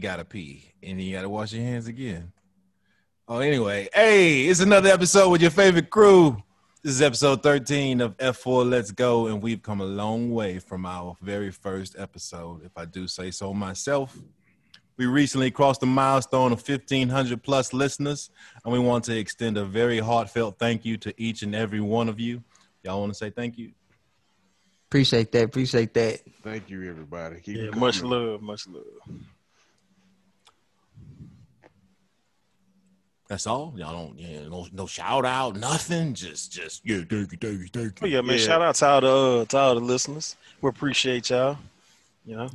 you gotta pee and you gotta wash your hands again. Oh, anyway, hey, it's another episode with your favorite crew. This is episode 13 of F4 Let's Go, and we've come a long way from our very first episode, if I do say so myself. We recently crossed the milestone of 1,500 plus listeners, and we want to extend a very heartfelt thank you to each and every one of you. Y'all want to say thank you? Appreciate that. Appreciate that. Thank you, everybody. Keep Yeah, much love, much love. That's all. Y'all don't, yeah, no, no shout out, nothing. Just, just, yeah, thank you, thank you, thank Oh you. yeah, man! Yeah. Shout out to all the uh, to all the listeners. We appreciate y'all. You know,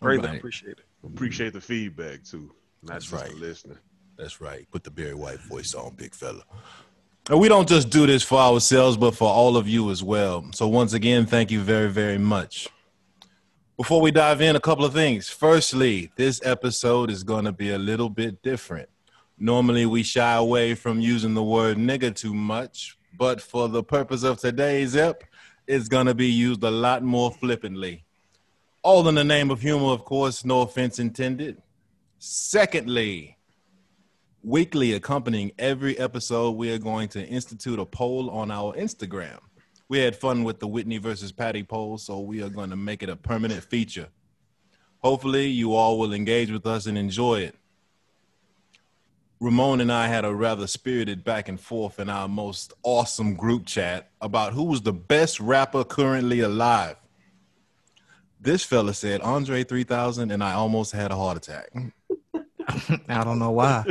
greatly Right. appreciate it. Appreciate the feedback too. Not That's just right. the listener. That's right. Put the Barry White voice on, big fella. And we don't just do this for ourselves, but for all of you as well. So once again, thank you very, very much. Before we dive in, a couple of things. Firstly, this episode is going to be a little bit different. Normally, we shy away from using the word nigga too much, but for the purpose of today's ep, it's going to be used a lot more flippantly. All in the name of humor, of course, no offense intended. Secondly, weekly accompanying every episode, we are going to institute a poll on our Instagram. We had fun with the Whitney versus Patty poll, so we are going to make it a permanent feature. Hopefully, you all will engage with us and enjoy it. Ramon and I had a rather spirited back and forth in our most awesome group chat about who was the best rapper currently alive. This fella said Andre 3000, and I almost had a heart attack. I don't know why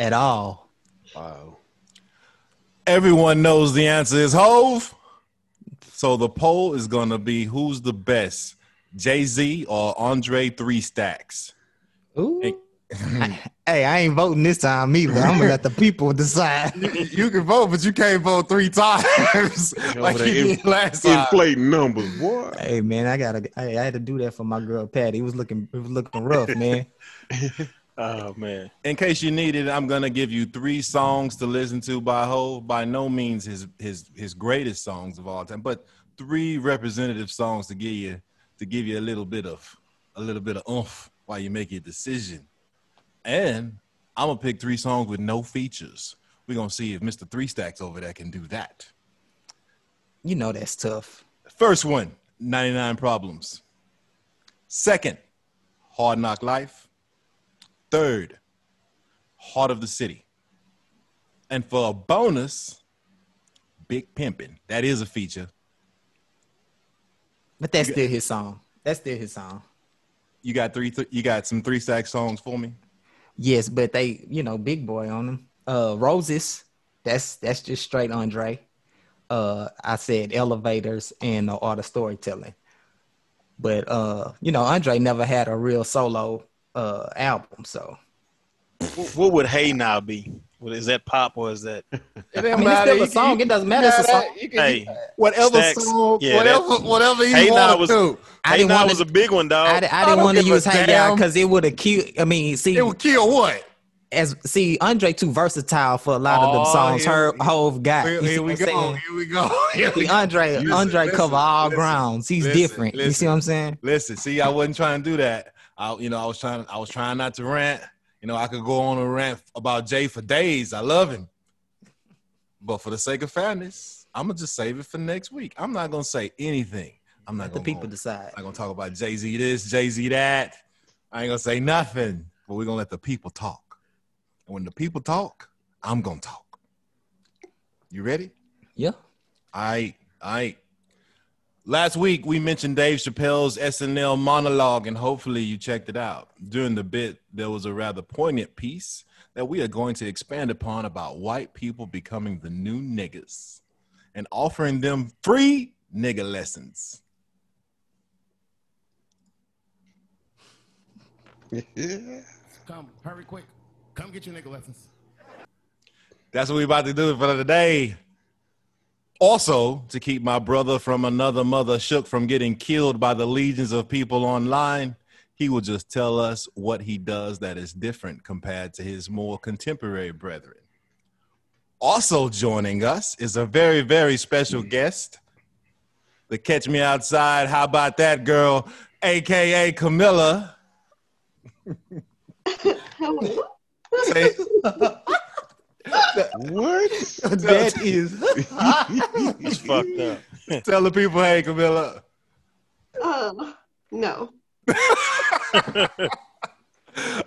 at all. Wow. Everyone knows the answer is Hove. So the poll is going to be who's the best, Jay Z or Andre Three Stacks? Ooh. Hey. Hey, I ain't voting this time either. I'm gonna let the people decide. you can vote, but you can't vote three times like Over you there did last time. Inflating numbers, boy. Hey man, I gotta. I, I had to do that for my girl Patty. It was looking. It was looking rough, man. Oh man, In case you need it, I'm gonna give you three songs to listen to by Hove. By no means his his his greatest songs of all time, but three representative songs to give you to give you a little bit of a little bit of oomph while you make your decision. And I'm gonna pick three songs with no features. We're gonna see if Mr. Three Stacks over there can do that. You know that's tough. First one, 99 Problems. Second, Hard Knock Life. Third, Heart of the City. And for a bonus, Big Pimpin'. That is a feature. But that's still his song. That's still his song. You got three. Th- you got some three stack songs for me. Yes, but they, you know, big boy on them. Uh, roses. That's that's just straight Andre. Uh, I said elevators and the art of storytelling. But uh, you know, Andre never had a real solo uh album, so what, would Hey Now be? What is that pop or is that? It I mean, it's still a song. It doesn't matter. It's a song. Hey, whatever Stacks. song, Yeah, whatever, that- whatever he Hey Now want was- to do. I didn't Now want was to. a big one, dog. I, I I didn't don't want to use Hey Now damn. because it would have killed. I mean, see, It would kill what? as see Andre too versatile for a lot of Oh, the songs here her we- Hove got. Here, You here we go. saying? Here we go. Here we See, go. Andre, Listen, Andre listen, cover all listen, grounds. He's listen, different. You see what I'm saying? Listen, see, I wasn't trying to do that. I, you know, I was trying. I was trying not to rant. You know, I could go on a rant about Jay for days. I love him, but for the sake of fairness, I'm gonna just save it for next week. I'm not gonna say anything. I'm not Let the people go- decide. I'm gonna talk about Jay Z this, Jay Z that. I ain't gonna say nothing. But we're gonna let the people talk. And when the people talk, I'm gonna talk. You ready? Yeah. I I last week we mentioned Dave Chappelle's SNL monologue, and hopefully you checked it out. During the bit, there was a rather poignant piece that we are going to expand upon about white people becoming the new niggas and offering them free nigga lessons. Come, hurry quick. Come get your nigga lessons. That's what we about to do for today. Also, to keep my brother from another mother shook from getting killed by the legions of people online, he will just tell us what he does that is different compared to his more contemporary brethren. Also joining us is a very, very special guest. the Catch Me Outside. How about that girl, aka Camilla? Hello. Say, What? that is It's fucked up. tell the people, hey Camilla. Uh, no.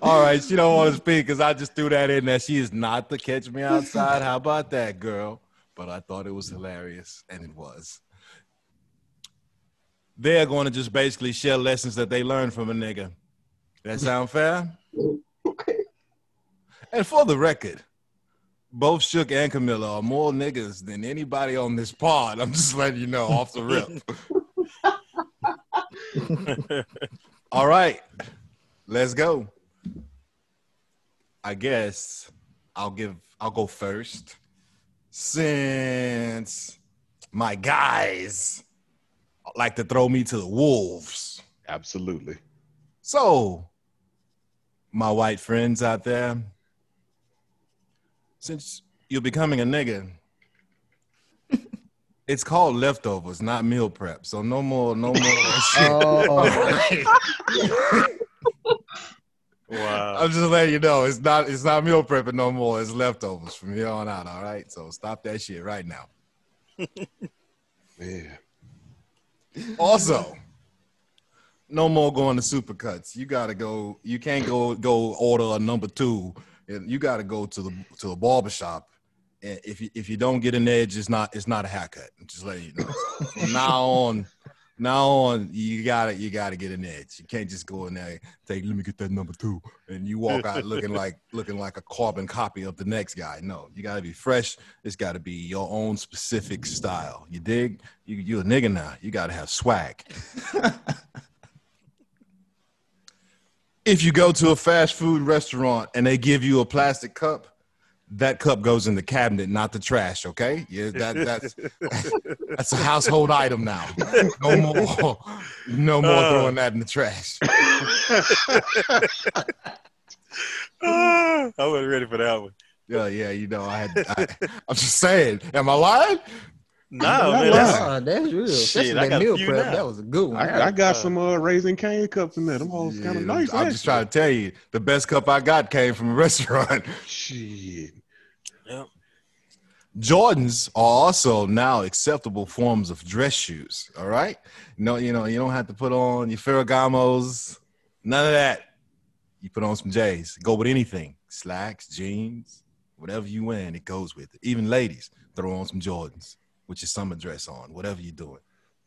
All right, she don't want to speak because I just threw that in there. She is not the Catch Me Outside. How about that girl? But I thought it was hilarious, and it was. They're going to just basically share lessons that they learned from a nigga. That sound fair? Okay. And for the record, both Shook and Camilla are more niggas than anybody on this pod. I'm just letting you know off the rip. All right, let's go. I guess I'll give I'll go first since my guys like to throw me to the wolves. Absolutely. So, my white friends out there, since you're becoming a nigga, it's called leftovers, not meal prep. So no more, no more. of that shit. oh, Wow. I'm just letting you know it's not it's not meal prepping no more. It's leftovers from here on out. All right, so stop that shit right now. Yeah. Also, no more going to supercuts. You gotta go. You can't go go order a number two. You gotta go to the to a barber shop. And if you if you don't get an edge, it's not it's not a haircut. I'm just letting you know. From now on, now on, you gotta you gotta get an edge. You can't just go in there and say, "Let me get that number two. and you walk out looking like looking like a carbon copy of the next guy. No, you gotta be fresh. It's gotta be your own specific style. You dig? You you a nigga now. You gotta have swag. if you go to a fast food restaurant and they give you a plastic cup, that cup goes in the cabinet, not the trash. Okay, yeah, that, that's that's a household item now. No more, no more Uh. throwing that in the trash. I wasn't ready for that one. Yeah, yeah, you know, I had. I, I'm just saying. Am I lying? No, man, that's, oh, that's real. Shit, Especially I that got a meal few prep. now. That was a good one. I, I got some uh, Raising Cane cups in there. Them hoes kind of nice. I'm just trying to tell you, the best cup I got came from a restaurant. Shit. Yep. Jordans are also now acceptable forms of dress shoes. All right, no, you know you don't have to put on your Ferragamos, none of that. You put on some J's. Go with anything, slacks, jeans, whatever you wearing, it goes with it. Even ladies throw on some Jordans, with your summer dress on, whatever you're doing.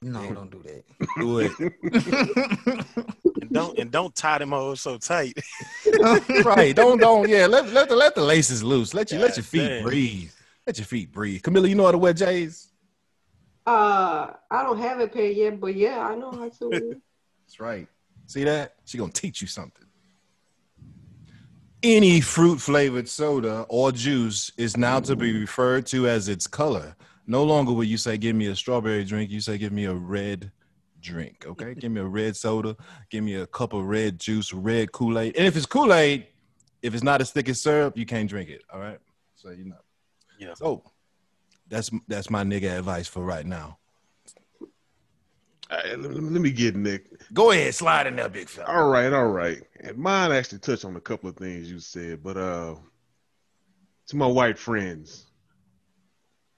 No, don't do that. Do it. and don't and don't tie them hoes so tight. right. Don't don't yeah. Let let the let the laces loose. Let you let your feet damn. breathe. Let your feet breathe. Camilla, you know how to wear J's? Uh, I don't have a pair yet, but yeah, I know how to. That's right. See that? She gonna teach you something. Any fruit flavored soda or juice is now to be referred to as its color. No longer will you say, "Give me a strawberry drink." You say, "Give me a red drink." Okay, give me a red soda. Give me a cup of red juice, red Kool Aid. And if it's Kool Aid, if it's not as thick as syrup, you can't drink it. All right. So you know. Yeah. So that's that's my nigga advice for right now. All right, let, let me get Nick. Go ahead, slide in there, big fella. All right, all right. And mine actually touched on a couple of things you said, but uh, to my white friends,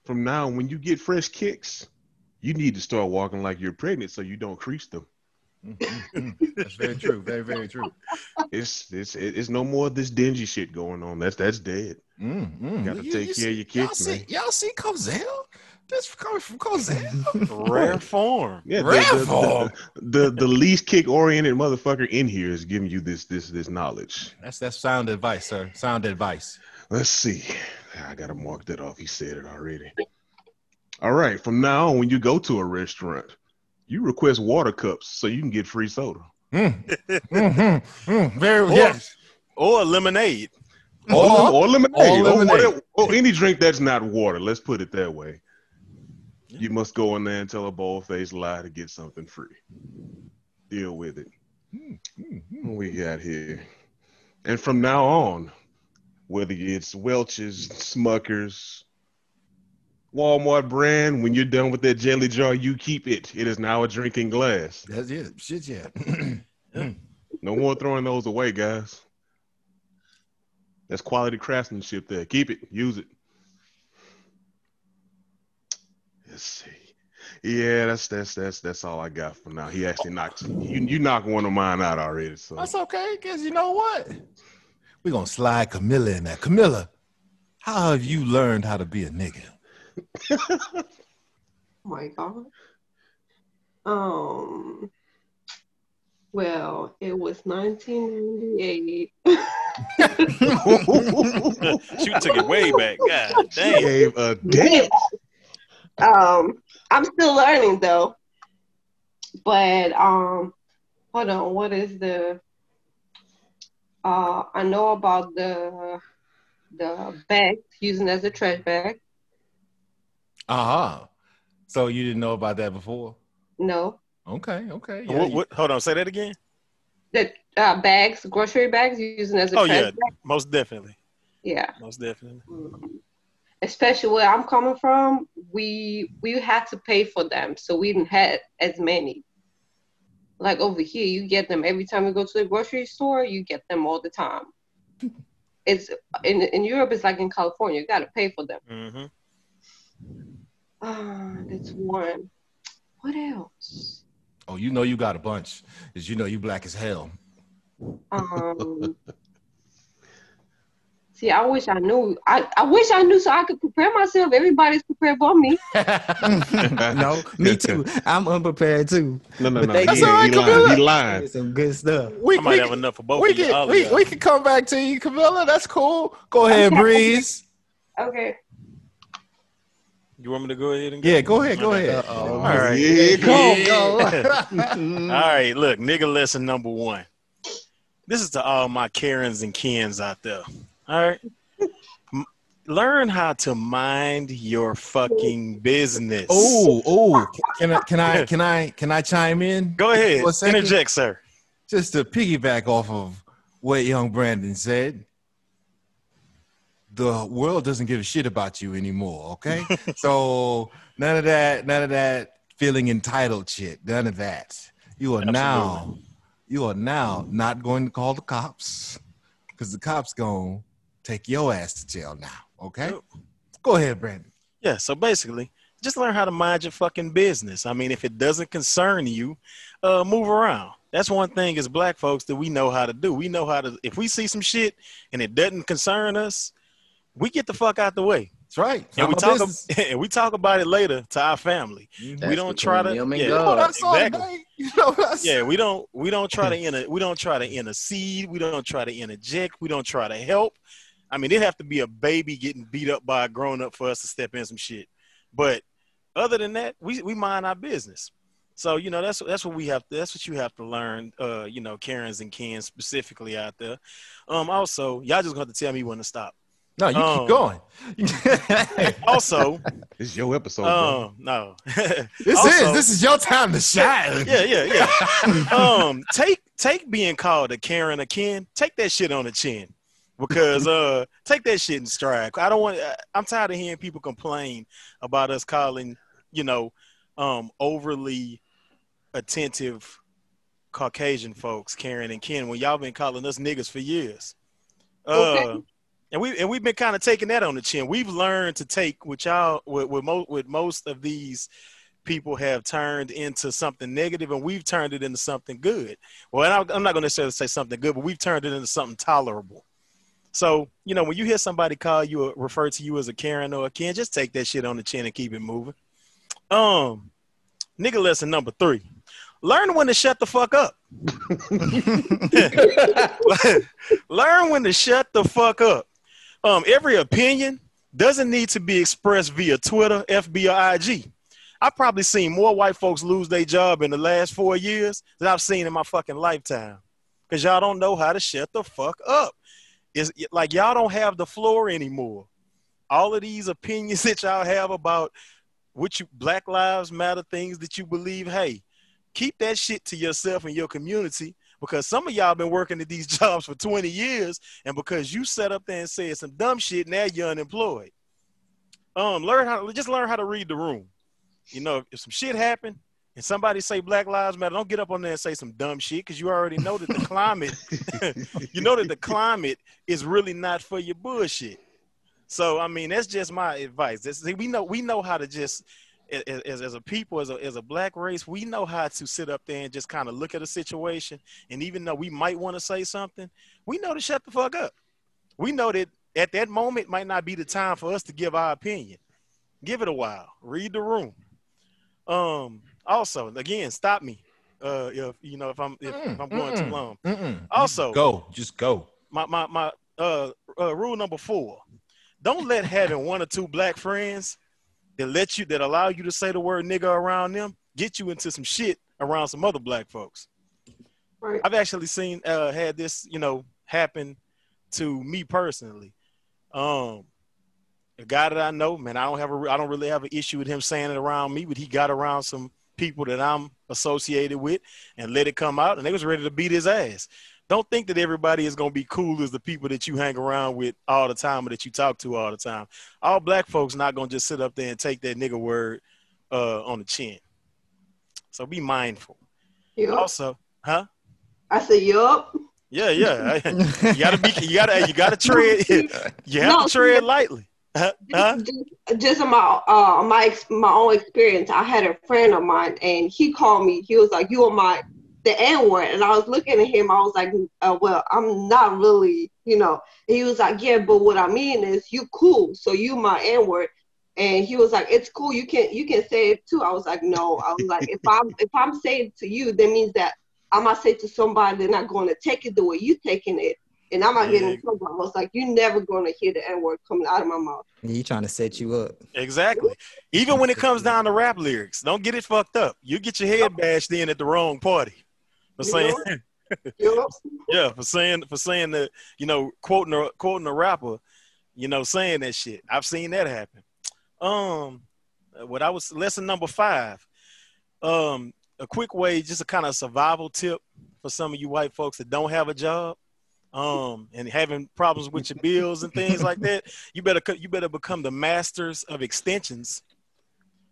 from now when you get fresh kicks, you need to start walking like you're pregnant so you don't crease them. That's very true. Very very true. It's it's it's no more of this dingy shit going on. That's that's dead. Mm, mm. Gotta take care of your y'all kicks, see, man. Y'all see Cozell? That's coming from Cozell. Rare form. Yeah, Rare the, the, form. the, the the least kick oriented motherfucker in here is giving you this this this knowledge. that's that's sound advice, sir. Sound advice. Let's see. I gotta mark that off. He said it already. All right. From now on, when you go to a restaurant, you request water cups so you can get free soda. Mm. Mhm, mm, Very Or- yes. Or lemonade. Or, Or- or lemonade. or lemonade. or any drink that's not water. Let's put it that way. You must go in there and tell a bold faced lie to get something free. Deal with it. What we got here? And from now on, whether it's Welch's, Smuckers, Walmart brand. When you're done with that jelly jar, you keep it. It is now a drinking glass. That's it. Shit, yeah. No more throwing those away, guys. That's quality craftsmanship there. Keep it. Use it. Let's see. Yeah, that's that's that's that's all I got for now. He actually knocked you. You knocked one of mine out already. So That's okay, because you know what? We're gonna slide Camilla in there. Camilla, how have you learned how to be a nigga? Oh my god. Um. Well, it was 1998. she took it way back. God damn. gave a damn. um, I'm still learning though. But um, hold on. What is the? Uh, I know about the the bag using as a trash bag. Uh-huh. So you didn't know about that before? No, Okay, okay. Yeah, What, what, hold on, say that again. the uh, bags, grocery bags using as a Oh trash yeah, bag. most definitely, Yeah. most definitely. especially where I'm coming from, we we had to pay for them, so we didn't have as many. Like over here, you get them every time you go to the grocery store. You get them all the time. It's in in Europe. It's like in California. You got to pay for them. Mm-hmm. Ah, that's one. What else? oh, you know you got a bunch. Because you know you black as hell. Um. See, I wish I knew. I, I wish I knew so I could prepare myself. Everybody's prepared for me. no, me too. I'm unprepared too. No, no, But no. they He, did. he, That's all right, lying. Camilla. He lying. Some good stuff. we, I might we have enough for both we of you. can, we, we can come back to you, Camilla. That's cool. Go ahead, Okay. Breeze. Okay. You want me to go ahead and go? Yeah, go ahead, go Okay. ahead. Uh-oh. All right. Here it comes. All right, look, nigga lesson number one. This is to all my Karens and Kens out there. All right. Learn how to mind your fucking business. Oh, oh, can I can I can I can I chime in? Go ahead. Interject, sir. Just to piggyback off of what young Brandon said. The world doesn't give a shit about you anymore, okay? so none of that, none of that feeling entitled shit. None of that. You are now, you are now not going to call the cops because the cops gonna take your ass to jail now, okay? Yep. Go ahead, Brandon. Yeah, so basically, just learn how to mind your fucking business. I mean, if it doesn't concern you, uh, move around. That's one thing as black folks that we know how to do. We know how to, if we see some shit and it doesn't concern us, we get the fuck out the way. That's right. It's And we talk, business. and we talk about it later to our family. we don't try to, between them and yeah, You know what I saw exactly. You know what I saw? yeah, we don't, we don't try to inter, we don't try to intercede. We don't try to interject. We don't try to help. I mean, it'd have to be a baby getting beat up by a grown up for us to step in some shit. But other than that, we we mind our business. So you know that's that's what we have. that's what you have to learn. Uh, you know, Karens and Kens specifically out there. Um, also, y'all just gonna have to tell me when to stop. No, you Um, keep going. Also, This is your episode, bro. um, no, this also- is this is your time to shine. yeah, yeah, yeah. um, take take being called a Karen a Ken, take that shit on the chin. Because uh take that shit in stride. I don't want I'm tired of hearing people complain about us calling, you know, um overly attentive Caucasian folks, Karen and Ken, when y'all been calling us niggas for years. Uh Okay. and we and we've been kind of taking that on the chin. We've learned to take what y'all with with, mo- with most of these people have turned into something negative, and we've turned it into something good. Well, I'm I'm not going to necessarily say something good, but we've turned it into something tolerable. So you know, when you hear somebody call you a, refer to you as a Karen or a Ken, just take that shit on the chin and keep it moving. Um, nigga lesson number three. Learn when to shut the fuck up. Learn when to shut the fuck up. Um, every opinion doesn't need to be expressed via Twitter, FB, or IG. I've probably seen more white folks lose their job in the last four years than I've seen in my fucking lifetime. Cause y'all don't know how to shut the fuck up. It's like y'all don't have the floor anymore. All of these opinions that y'all have about which you Black Lives Matter things that you believe, hey, keep that shit to yourself and your community because some of y'all been working at these jobs for 20 years and because you sat up there and said some dumb shit now you're unemployed Um, learn how just learn how to read the room. You know, if, if some shit happen and somebody say Black Lives Matter, don't get up on there and say some dumb shit because you already know that the climate, you know that the climate is really not for your bullshit. So I mean, that's just my advice. That's, we know we know how to just as, as a people, as a, as a black race, we know how to sit up there and just kind of look at a situation. And even though we might want to say something, we know to shut the fuck up. We know that at that moment might not be the time for us to give our opinion. Give it a while. Read the room. Um. Also, again, stop me. Uh, if you know if I'm if, if I'm going too long. Mm-mm. Also, go, just go. my my my uh, uh rule number four don't let having one or two black friends that let you that allow you to say the word nigga around them get you into some shit around some other black folks Right. i've actually seen uh had this you know happen to me personally um a guy that i know man i don't have a i don't really have an issue with him saying it around me but he got around some people that i'm associated with and let it come out and they was ready to beat his ass don't think that everybody is going to be cool as the people that you hang around with all the time or that you talk to all the time. All black folks not going to just sit up there and take that nigga word uh, on the chin. So be mindful. Yup. Also, huh? I said, yup. Yeah, yeah. you gotta be. You gotta. You gotta tread. You have No, to tread lightly. Huh? Huh? Just, just on my uh my my own experience, I had a friend of mine, and he called me. He was like, "You are my the N word," and I was looking at him. I was like, uh, "Well, I'm not really, you know." And he was like, "Yeah, but what I mean is, you cool, so you my N word." And he was like, "It's cool. You can you can say it too." I was like, "No." I was like, "If I'm if I'm saying it to you, that means that I might say to somebody they're not going to take it the way you taking it." And I'm not getting in trouble. I was like, you're never gonna hear the N word coming out of my mouth." He trying to set you up. Exactly. Even when it comes down to rap lyrics, don't get it fucked up. You get your head bashed in at the wrong party. For saying, Yup. yeah, for saying for saying that, you know, quoting a quoting a rapper, you know, saying that shit. I've seen that happen. Um, what I was lesson number five. Um, a quick way, just a kind of survival tip for some of you white folks that don't have a job, um, and having problems with your bills and things like that. You better you better become the masters of extensions.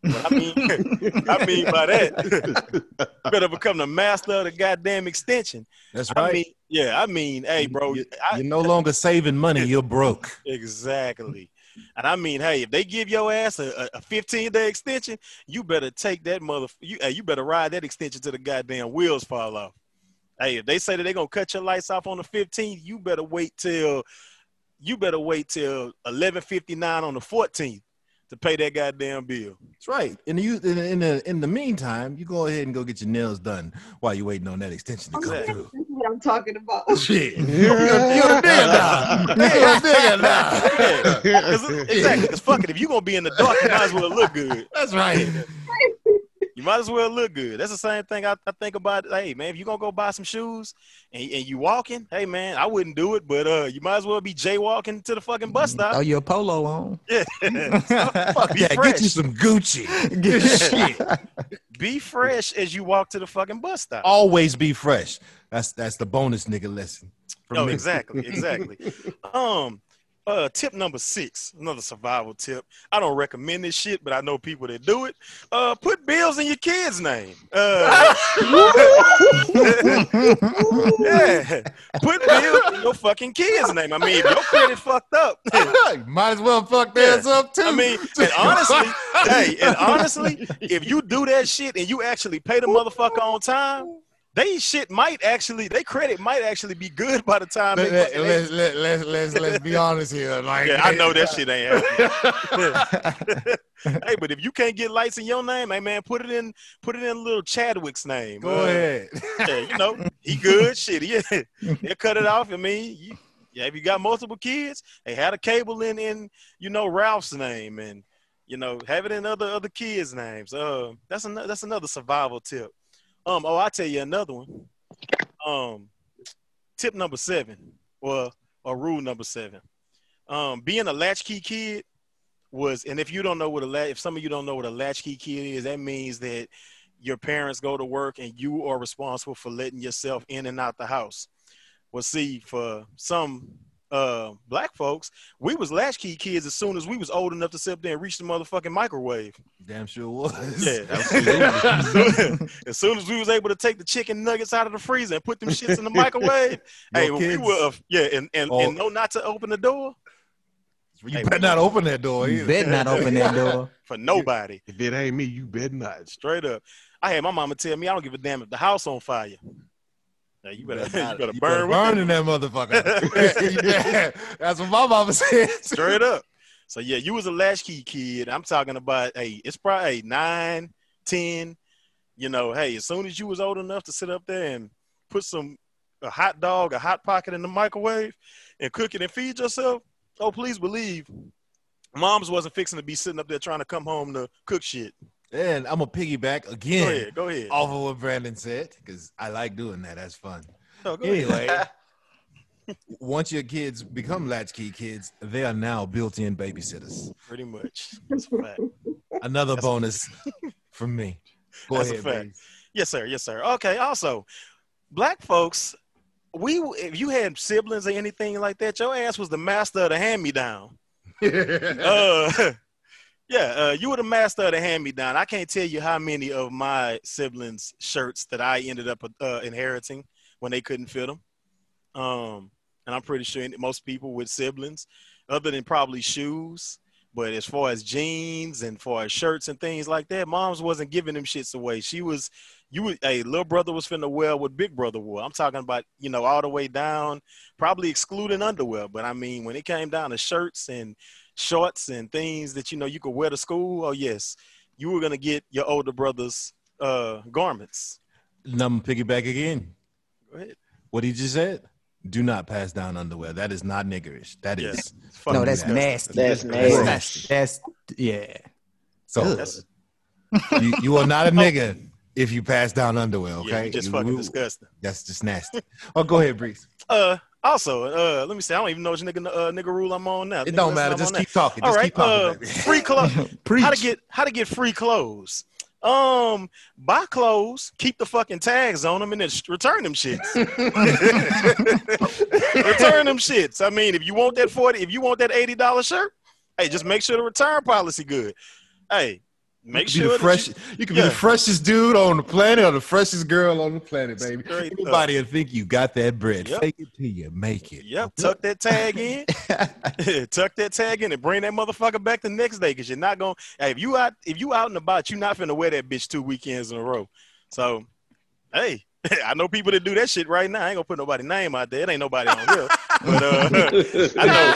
What I mean, I mean by that, you better become the master of the goddamn extension. That's I right. mean, yeah, I mean, hey, bro, You, I- are no longer saving money. You're broke. Exactly. And I mean, hey, if they give your ass a, a 15 day extension, you better take that mother. You, hey, you better ride that extension to the goddamn wheels fall off. Hey, if they say that they're gonna cut your lights off on the 15th, you better wait till you better wait till 11:59 on the 14th to pay that goddamn bill. That's right. In the you- in, the- in the in the meantime, you go ahead and go get your nails done while you're waiting on that extension to come Okay. through. What I'm talking about. Shit, you're, you're a digger now. You're a digger now. Yeah, 'cause it- exactly. Because fuck it, if you're gonna be in the dark, you might as well look good. That's right. You might as well look good. That's the same thing I, I think about. Hey man, if you're gonna go buy some shoes and, and you walking, hey man, I wouldn't do it, but uh, you might as well be jaywalking to the fucking bus Throw stop. your polo on. Yeah, Fuck Be that. fresh. Get you some Gucci. Good shit. be fresh as you walk to the fucking bus stop. Always be fresh. That's that's the bonus nigga lesson. from Oh, me. exactly, exactly. um, uh, tip number six, another survival tip. I don't recommend this shit, but I know people that do it. Uh, put bills in your kid's name. Uh, yeah, put bills in your fucking kid's name. I mean, if your credit fucked up. Might as well fuck theirs Yeah. up too. I mean, and honestly, hey, and honestly, if you do that shit and you actually pay the motherfucker on time, they shit might actually, they credit might actually be good by the time they. let, fucking- let, let, let's let's let's be honest here. Like, yeah, I know that shit ain't happening. hey, but if you can't get lights in your name, hey man, put it in, put it in little Chadwick's name. Go Uh, ahead. Yeah, you know, he good. shit, yeah, they cut it off. I mean, you, yeah, if you got multiple kids, they had a cable in in you know Ralph's name, and you know have it in other other kids' names. Uh, that's another that's another survival tip. Um, oh, I'll tell you another one. Um, tip number seven, or or rule number seven. Um, being a latchkey kid was, and if you don't know what a latch, if some of you don't know what a latchkey kid is, that means that your parents go to work and you are responsible for letting yourself in and out the house. Well, see, for some uh, black folks, we was latchkey kids as soon as we was old enough to sit up there and reach the motherfucking microwave. Damn sure was. Yeah, absolutely. as soon as we was able to take the chicken nuggets out of the freezer and put them shits in the microwave, hey, when we kids. were, yeah, and and, Oh. and know not to open the door You Hey, better not open that door. You better not open that door. for nobody. If it ain't me, you better not. Straight up. I had my mama tell me I don't give a damn if the house on fire. Now you better, you better You burn burn in that motherfucker. yeah, that's what my mama said. straight up. So yeah, you was a latchkey kid. I'm talking about hey, it's probably hey, nine, ten. You know, hey, as soon as you was old enough to sit up there and put some a hot dog, a hot pocket in the microwave and cook it and feed yourself, oh please believe, moms wasn't fixing to be sitting up there trying to come home to cook shit. And I'm gonna piggyback Go again ahead, go ahead. off of what Brandon said because I like doing that. That's fun. Go ahead. Anyway, once your kids become latchkey kids, they are now built-in babysitters. pretty much. That's a fact. Another bonus from me. Go That's a ahead, fact. Yes, sir. Yes, sir. Okay. Also, black folks, we if you had siblings or anything like that, your ass was the master of the hand me down. uh, yeah, uh, you were the master of the hand me down. I can't tell you how many of my siblings' shirts that I ended up uh, inheriting when they couldn't fit them. Um, and I'm pretty sure most people with siblings, other than probably shoes, but as far as jeans and far as shirts and things like that, moms wasn't giving them shits away. She was, you a little brother was finna wear what big brother wore. I'm talking about, you know, all the way down, probably excluding underwear. But I mean, when it came down to shirts and shorts and things that you know you could wear to school, oh yes, you were gonna get your older brother's uh garments. Number piggyback again. Go ahead. What he just said. Do not pass down underwear. That is not niggerish. That Yeah. is It's fucking No, that's nasty. That's That's nasty. nasty. That's yeah. so. That's you, you are not a nigga if you pass down underwear. Okay, yeah, just You fucking will- disgusting. That's just nasty. Oh, go ahead, Breeze. Uh, also, uh, let me say, I don't even know which nigga uh, nigga rule I'm on now. It Nigga don't matter. Just keep talking. All Just right, keep talking. uh, free clothes. How to get how to get free clothes. Um, buy clothes, keep the fucking tags on them, and then return them shits. return them shits. I mean, if you want that forty, if you want that eighty dollar shirt, hey, just make sure the return policy good. Hey, make you sure the fresh. you- You, can yeah. be the freshest dude on the planet or the freshest girl on the planet, baby. Straight. Anybody will think you got that bread. Yep. Fake it till you make it. Yep, tuck that tag in, tuck that tag in, and bring that motherfucker back the next day because you're not gonna. Hey, if you out, if you out and about, you're not finna wear that bitch two weekends in a row. So, hey, I know people that do that shit right now. I ain't gonna put nobody name out there. It ain't nobody on here, but uh, I know,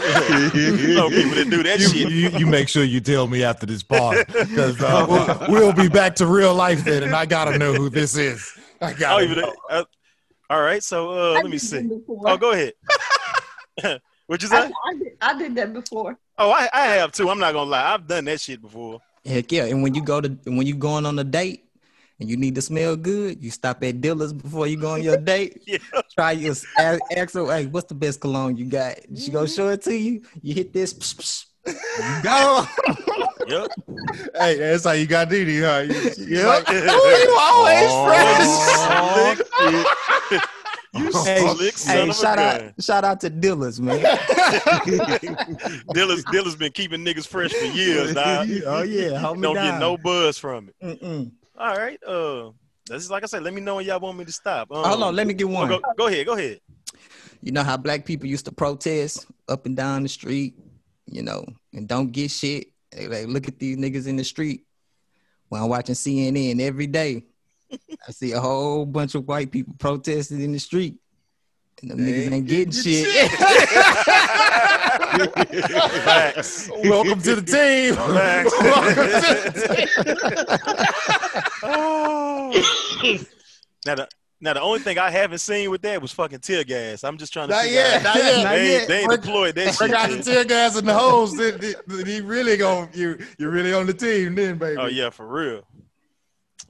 I know people that do that You, shit. you, you make sure you tell me after this part because uh, we'll, we'll be back to real life then, and I gotta know who this is. I Oh, gotta even know. uh, all right. So uh, let me see. that before. Oh, go ahead. What'd you I. I, did, I did that before. Oh, I, I have too. I'm not gonna lie. I've done that shit before. Heck yeah! And when you go to when you going on a date and you need to smell good, you stop at Dillard's before you go on your date. Yeah. Try your ask, ask her, hey, what's the best cologne you got? She gonna mm-hmm. show it to you. You hit this. psh, psh, go. Yep. Hey, that's how you got DD, huh? You, you Yep. like, oh, you always Oh, fresh. You oh, Hey, slick son hey, of a shout gun. out, shout out to Dillard's, man. Dillard's, Dillard's been keeping niggas fresh for years, dog. oh yeah, hold me Don't down. get no buzz from it. Mm-mm. All right. Uh, this is like I said. Let me know when y'all want me to stop. Um, Hold on, let me get oh, one. go, go ahead. Go ahead. You know how black people used to protest up and down the street, you know, and don't get shit. They like look at these niggas in the street. When I'm watching CNN every day, I see a whole bunch of white people protesting in the street. And them niggas ain't getting shit. Facts. Welcome to the team. Facts. Welcome to the Oh. now the now the only thing I haven't seen with that was fucking tear gas. I'm just trying to Not figure yet, out. not yet. Not They, yet. ain't- they ain't deployed that Bring shit. out the tear gas and the hose. Then, then he really going you. You're really on the team, then, baby. Oh yeah, for real.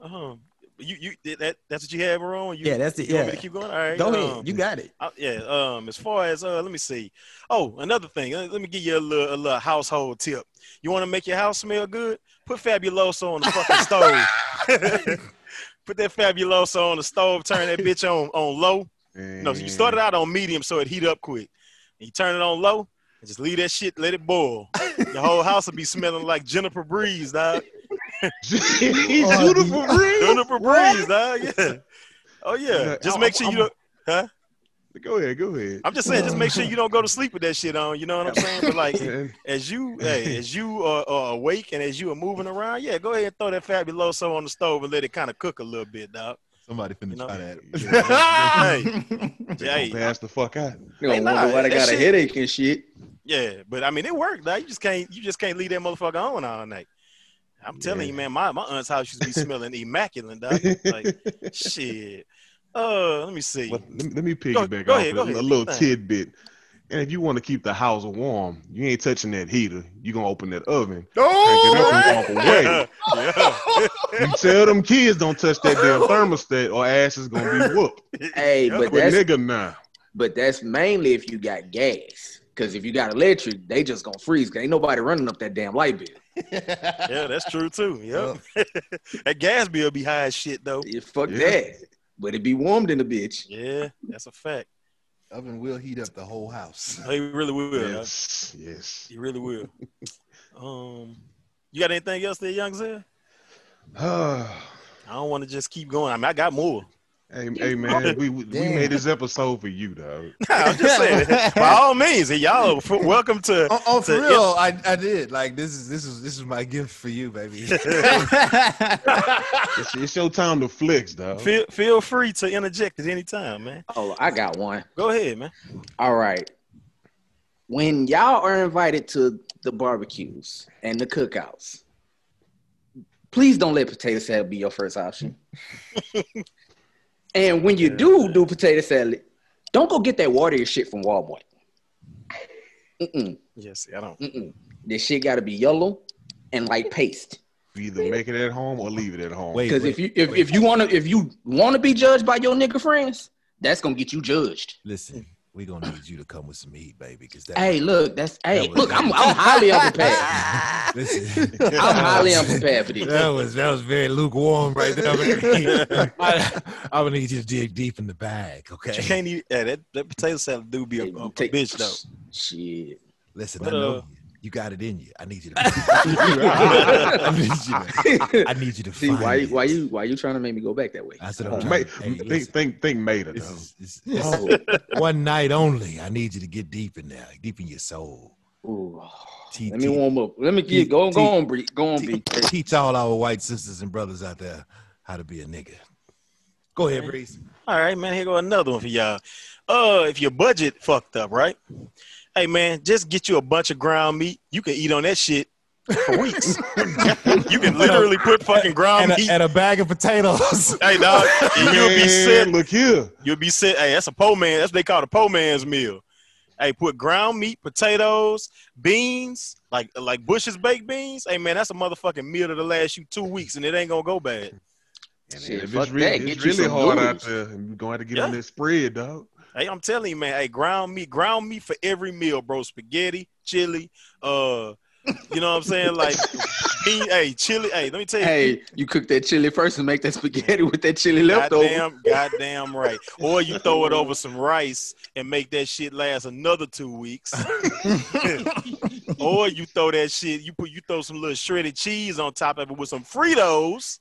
Um, you you did that? That's what you have, Ron. You, Yeah, that's it, You want me yeah. to keep going? All right. Go um, ahead, you got it. Uh, yeah. Um. As far as uh, let me see. Oh, another thing. Let, let me give you a little, a little household tip. You want to make your house smell good? Put Fabuloso on the fucking stove. Put that Fabuloso on the stove. Turn that bitch on on low. No, you started out on medium so it heat up quick. you turn it on low, and just leave that shit, let it boil. Your whole house will be smelling like Jennifer Breeze, dog. He's Oh, Breeze. Jennifer Breeze, dog. Yeah. Oh yeah. Yeah, Just make sure you don't. Huh? Go ahead, go ahead. I'm just saying, just make sure you don't go to sleep with that shit on. You know what I'm saying? But like, as you, hey, as you are, are awake and as you are moving around, yeah, go ahead and throw that fabuloso on the stove and let it kind of cook a little bit, dog. Somebody finna You know? try that. hey, hey, pass the fuck out. You know, Hey, nah, wonder why they that got a shit- headache and shit. yeah, but I mean, it worked. Dog. You just can't, you just can't leave that motherfucker on all night. I'm telling Yeah. you, man, my, my aunt's house used to be smelling immaculate, dog. Like, shit. Uh, let me see. Well, let, me, let me Go- piggyback go off ahead, a, go ahead. a little Thing. tidbit. And if you want to keep the house warm, you ain't touching that heater. You gonna open that oven. Oh, Crank it up and walk away. yeah. You tell them kids don't touch that damn thermostat or ass is gonna be whooped. Hey, Yeah. but that's nigga now. but that's mainly if you got gas. Cause if you got electric, they just gonna freeze. 'cause ain't nobody running up that damn light bill. yeah, that's true too. Yep. that gas bill be high as shit though. Yeah, fuck Yeah. that. But it be warmed in the bitch. Yeah, that's a fact. Oven will heat up the whole house. He really will. huh? Yes, yes. He really will. um, you got anything else there, young Zell? I don't want to just keep going. I mean, I got more. Hey, hey man, we we, we Damn. made this episode for you, dog. I'm just saying. By all means, y'all f- welcome to. Oh, oh, for to- real, I, I did. Like this is this is this is my gift for you, baby. It's, it's your time to flex, dog. Feel feel free to interject at any time, man. Oh, I got one. Go ahead, man. All right. When y'all are invited to the barbecues and the cookouts, please don't let potato salad be your first option. And when you do do potato salad, don't go get that watery shit from Walmart. Mm-mm, Yes, I don't. mm-mm. This shit got to be yellow and like paste. Either make it at home or leave it at home. Because if you if, if you want to if you want to be judged by your nigga friends, that's gonna get you judged. listen, we gonna need you to come with some heat, baby. Because that, Hey, look, that's hey, was- look, I'm I'm highly unprepared. listen, I'm highly unprepared for this. That was that was very lukewarm right there. I, I would need you to dig deep in the bag, But you okay? can't eat yeah, that. That potato salad do be a, a, a Take- bitch though. Shit. Listen, But, I know uh, you. You got it in you. I need you to. I need you to. I need you to See find why? it. Why you? Why you trying to make me go back that way? I said, Oh, I'm ma- trying. to- hey, think, listen, think, think, Mater, this though. is, this, this Oh, one night only. I need you to get deep in there, deep in your soul. ooh. Te- Let me warm up. Let me get go. Go on, Bree. Go on, te- B. teach all our white sisters and brothers out there how to be a nigga. Go ahead, Breeze. All right, man. Here go another one for y'all. Uh, if your budget fucked up, right? Hey, man, just get you a bunch of ground meat. You can eat on that shit for weeks. you can literally put fucking ground And a, meat. and a bag of potatoes. hey, dog, and you'll be sick. Look here. You'll be sick. Hey, that's a po man. That's what they call a po man's meal. Hey, put ground meat, potatoes, beans, like like Bush's baked beans. Hey, man, that's a motherfucking meal that'll last you two weeks, and it ain't gonna go bad. Shit, if it's really, that. it's Get really some hard out there, and you're gonna have to get on Yeah. that spread, dog. Hey, I'm telling you, man. Hey, ground meat, ground meat for every meal, bro. Spaghetti, chili, uh, you know what I'm saying? Like, bean, hey, chili. Hey, let me tell you. Hey, you cook that chili first and make that spaghetti with that chili left over. Goddamn, goddamn right. Or you throw it over some rice and make that shit last another two weeks. or you throw that shit, you put you throw some little shredded cheese on top of it with some Fritos.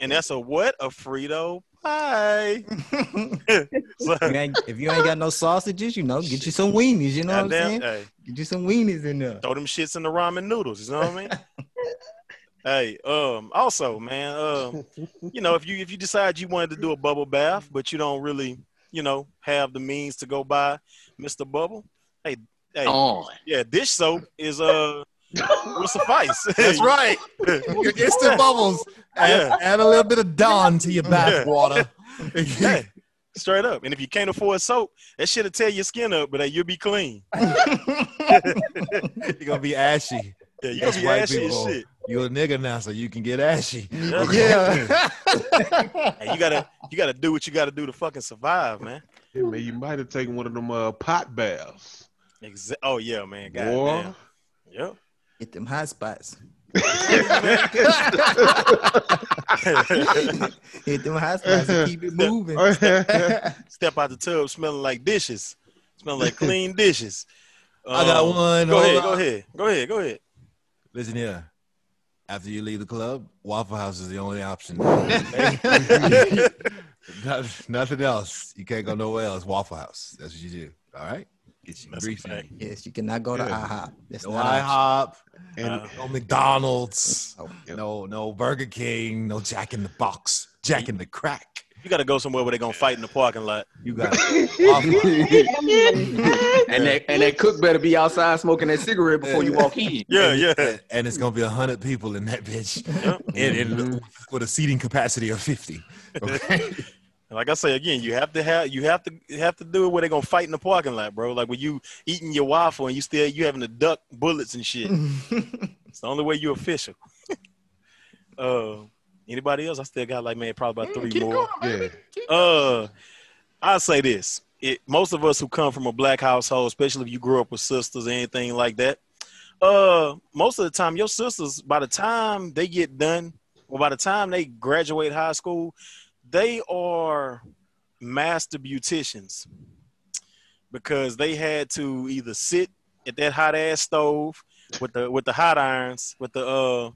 And that's a what? A Frito pie. so, You ain't- if you ain't got no sausages, you know, get you some weenies. You know what I'm goddamn, saying? hey, Get you some weenies in there. throw them shits in the ramen noodles. You know what I mean? hey, um, also, man, um, you know, if you if you decide you wanted to do a bubble bath, but you don't really, you know, have the means to go buy Mr. Bubble, hey, hey, oh. yeah, dish soap is uh will suffice. That's right. Your instant bubbles. Add, Yeah. add a little bit of Dawn to your bath water. Hey, straight up. And if you can't afford soap, that shit'll tear your skin up, but hey, you'll be clean. You're gonna be ashy. Yeah, you'll That's be white ashy as people. shit. You're a nigga now, so you can get ashy. Yeah. Hey, you gotta you gotta do what you gotta do to fucking survive, man. Yeah, man, you might have taken one of them uh, pot baths. Exa- oh yeah, man. Boy. Goddamn. Yep. Get them hot spots. Hit them hot spots and keep it moving. Step out the tub smelling like dishes. Smell like clean dishes. I got Um, one. Go ahead, on. go ahead, go ahead, go ahead. Listen here. After you leave the club, Waffle House is the only option. Noth- Nothing else. You can't go nowhere else. Waffle House. That's what you do. All right. Get you That's a fact. Yes, you cannot go to Yeah. IHOP. That's No not. IHOP. And Uh, No McDonald's. Oh, No, no Burger King. No Jack in the Box. Jack in the Crack. You got to go somewhere where they're gonna fight in the parking lot. You got Waffle House. and that and that cook better be outside smoking that cigarette before you walk in. Yeah, yeah. And, and it's gonna be a hundred people in that bitch, and, and with a seating capacity of fifty. Okay. Like I say again, you have to have you have to you have to do it where they're gonna fight in the parking lot, bro. Like when you eating your waffle and you still you having to duck bullets and shit. it's the only way you official. uh, anybody else? I still got like man, probably about three more. yeah, Uh, I'll say this: it, most of us who come from a black household, especially if you grew up with sisters or anything like that, uh, most of the time your sisters, by the time they get done, or by the time they graduate high school, they are master beauticians because they had to either sit at that hot ass stove with the with the hot irons with the uh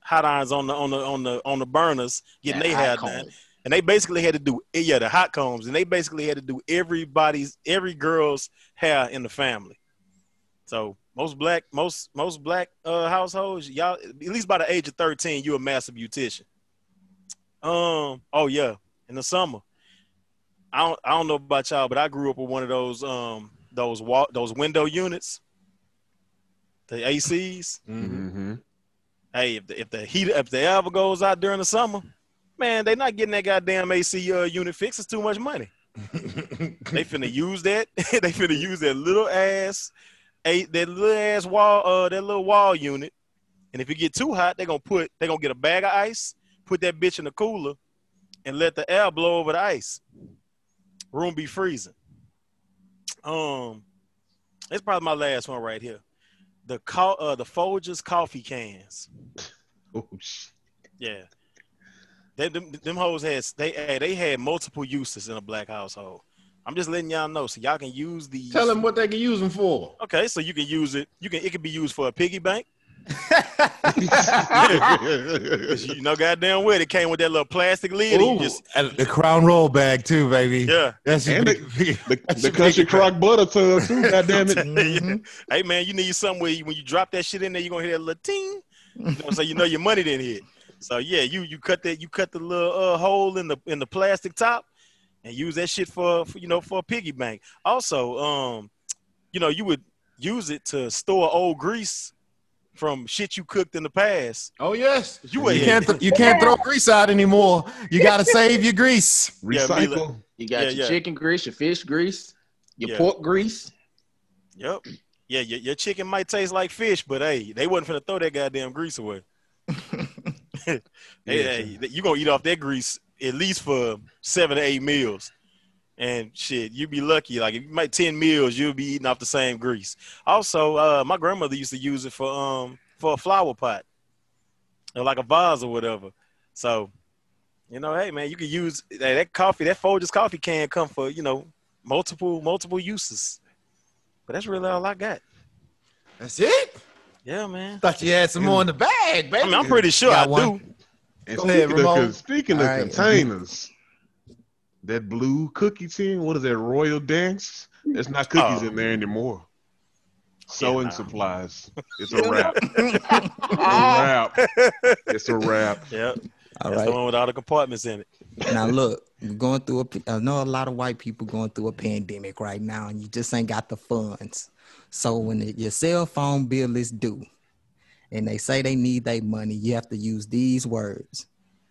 hot irons on the on the on the on the burners getting their hair done. and they basically had to do yeah the hot combs. And they basically had to do everybody's every girl's hair in the family. So most black most most black uh households y'all at least by the age of 13 you're a master beautician um oh yeah in the summer i don't i don't know about y'all but i grew up with one of those um those wall those window units the acs mm-hmm. hey, if the, if the heat if the ever goes out during the summer, man, they not getting that goddamn AC uh, unit fixed. It's too much money. they finna use that. they finna use that little ass, a that little ass wall, uh, that little wall unit. And if it get too hot, they gonna put they gonna get a bag of ice, put that bitch in the cooler, and let the air blow over the ice. Room be freezing. Um, it's probably my last one right here. The co- uh, the Folgers coffee cans. Oh shit. Yeah. They, them, them hoes had they had they had multiple uses in a black household. I'm just letting y'all know so y'all can use these. Tell them what they can use them for. Okay, so you can use it. You can it can be used for a piggy bank. 'Cause you know, goddamn well it came with that little plastic lid. and Ooh, just and the Crown Royal bag too, baby. yeah. That's your And big, big- the, that's the country big- crock butter tub too. God damn it. Mhm. Hey man, you need something where you, when you drop that shit in there, you're gonna hear that little ting. You know, so you know your money didn't hit. So yeah, you you cut that you cut the little uh, hole in the in the plastic top and use that shit for, for you know for a piggy bank. Also, um, you know, you would use it to store old grease from shit you cooked in the past. Oh yes. You, You can't th- you can't throw grease out anymore. You gotta save your grease. Yeah, be Recycle. You got Yeah, your yeah. chicken grease, your fish grease, your Yeah. pork grease. Yep. Yeah, your, your chicken might taste like fish, but hey, they wasn't finna throw that goddamn grease away. hey, hey, you gonna eat off that grease at least for seven to eight meals. And shit, you'd be lucky. Like if you make ten meals, you'll be eating off the same grease. Also, uh, my grandmother used to use it for um for a flower pot, or like a vase or whatever. So, you know, hey man, you can use hey, that coffee. That Folgers coffee can come for you know multiple multiple uses. But that's really all I got. That's it. Yeah, man. Thought you had some more in the bag, baby. I mean, I'm pretty sure I Got do. one. And Go speaking ahead, of, Ramon. speaking of All right. containers, that blue cookie tin, what is that, Royal Dansk? There's not cookies Oh. in there anymore. Sewing nah. supplies. It's a wrap. it's a wrap. It's a wrap. Yeah, All that's right. the one with all the compartments in it. now look, we're going through a. I know a lot of white people going through a pandemic right now, and you just ain't got the funds. So when the, your cell phone bill is due, and they say they need their money, you have to use these words: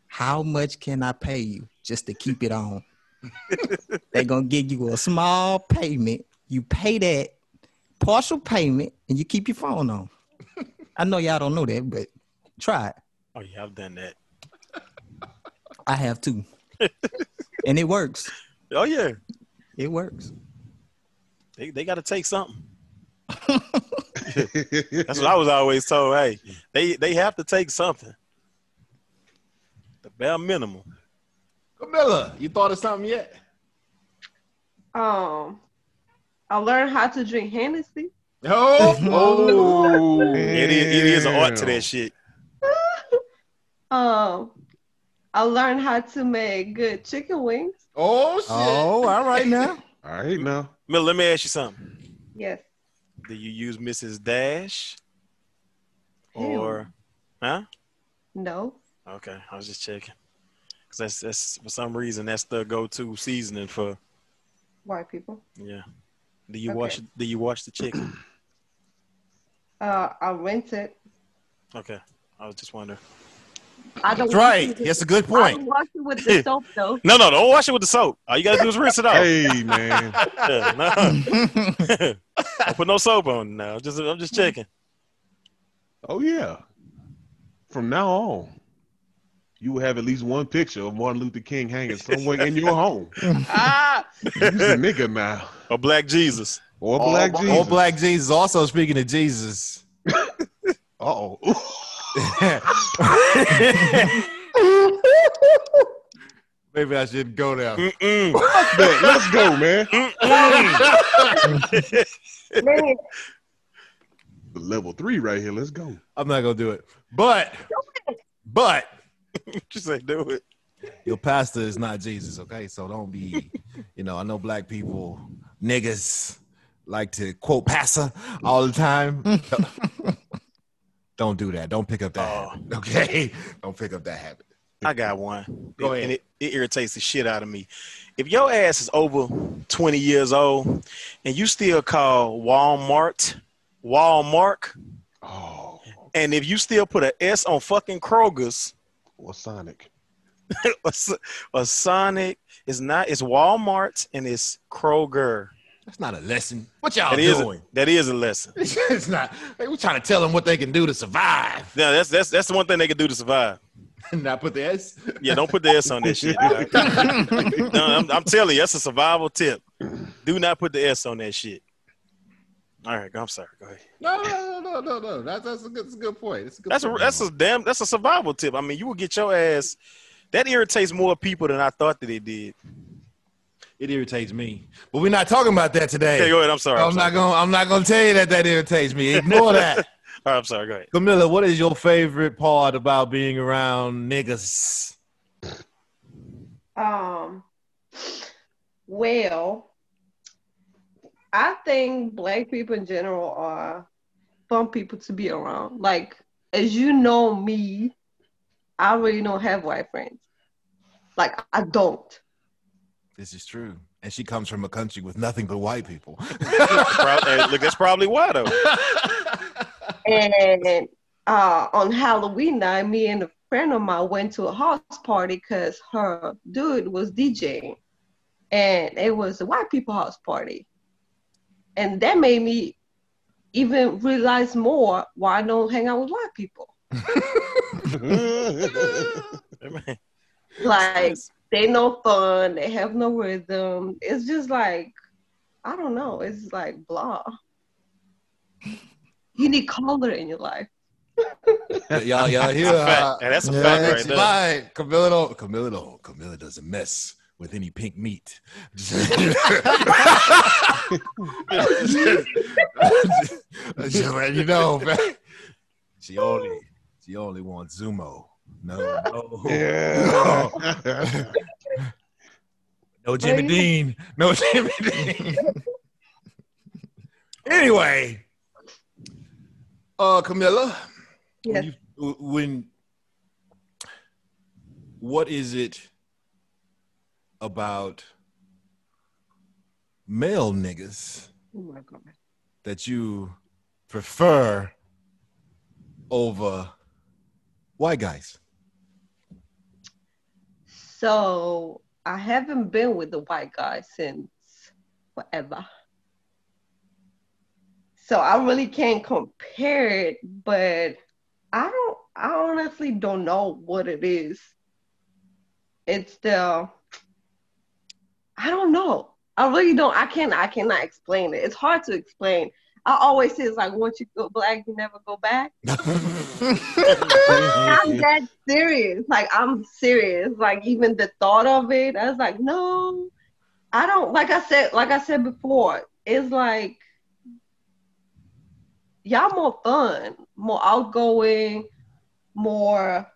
"How much can I pay you just to keep it on?" They're gonna give you a small payment. You pay that partial payment, and you keep your phone on. I know y'all don't know that, but try it. Oh yeah, I've done that. I have too, and it works. Oh yeah, It works. they they got to take something. That's what I was always told. Hey, they they have to take something. The bare minimum. Camilla, you thought of something yet? Um, I learned how to drink Hennessy. Oh, Oh, It is, it is an art to that shit. Um, I learned how to make good chicken wings. oh shit. Oh, all right now. All right now. Miller, let me ask you something. Yes. Do you use Mrs. Dash? Hell. Or huh? No. Okay, I was just checking. Cause that's that's for some reason that's the go-to seasoning for White people. yeah. Do you Okay. wash do you wash the chicken? Uh, I rinse it. Okay. I was just wondering. I don't. That's right. it That's a good I point. don't wash it with the soap though. No, no, don't wash it with the soap. All you gotta do is rinse it off. Hey man. Yeah, no. don't put no soap on now. Just I'm just checking. Oh yeah. From now on, you will have at least one picture of Martin Luther King hanging somewhere in your home. ah, he's a nigga now. Or Black Jesus. Or Black Jesus. Old Black Jesus. Also speaking of Jesus. Uh-oh. Maybe I shouldn't go there. Fuck that. Let's go, man. Man, Level three right here. Let's go. I'm not gonna do it. But but Just say do it. your pastor is not Jesus, okay? So don't be, you know, I know black people, niggas like to quote pastor all the time. don't do that. Don't pick up that Oh. habit, okay? Don't pick up that habit. I got one. Go And ahead. it, it irritates the shit out of me. If your ass is over 20 years old and you still call Walmart Walmart, Oh, and if you still put an S on fucking Kroger's or Sonic. or, S- or Sonic, it's not, it's Walmart and it's Kroger. That's not a lesson. What y'all That is, a, doing? that is a lesson. it's not. Hey, we're trying to tell them what they can do to survive. Yeah, that's that's that's the one thing they can do to survive. not put the S. Yeah, don't put the S on that shit. no, I'm, I'm telling you, that's a survival tip. Do not put the S on that shit. All right, I'm sorry. Go ahead. No, no, no, no, no. That's that's a good, that's a good point. That's a good That's a that's a damn that's a survival tip. I mean, you will get your ass. That irritates more people than I thought that it did. it irritates me, but we're not talking about that today. Okay, go ahead. I'm sorry. I'm, I'm sorry. not gonna. I'm not gonna tell you that that irritates me. Ignore that. All right, I'm sorry. Go ahead. Camilla, what is your favorite part about being around niggas? Um, well, I think black people in general are fun people to be around. Like, as you know me, I really don't have white friends. Like, I don't. This is true, and she comes from a country with nothing but white people. Hey, look, that's probably why though. And uh, on Halloween night, me and a friend of mine went to a house party because her dude was DJing, and it was a white people house party, and that made me even realize more why I don't hang out with white people. Like they no fun, they have no rhythm. It's just like I don't know. It's like blah. You need color in your life. y'all, y'all hear? That's a fact. uh, Yeah, that's a yeah, fact that's right there. right. Camilla don't. Camilla don't. Camilla doesn't mess with any pink meat. Just letting you know, man. She only, she only wants Zumo. No, no, yeah. no Jimmy Right. Dean. No Jimmy Dean. anyway, uh, Camilla, Yes. when, you, when what is it about male niggas Oh my god. that you prefer over white guys? So I haven't been with the white guy since forever. So I really can't compare it, but I don't I honestly don't know what it is. It's the I don't know. I really don't I can't. I cannot explain it. It's hard to explain. I always say it's like once you go black, you never go back. I'm that serious. Like I'm serious. Like even the thought of it, I was like, no, I don't. Like I said, like I said before, it's like y'all more fun, more outgoing, more.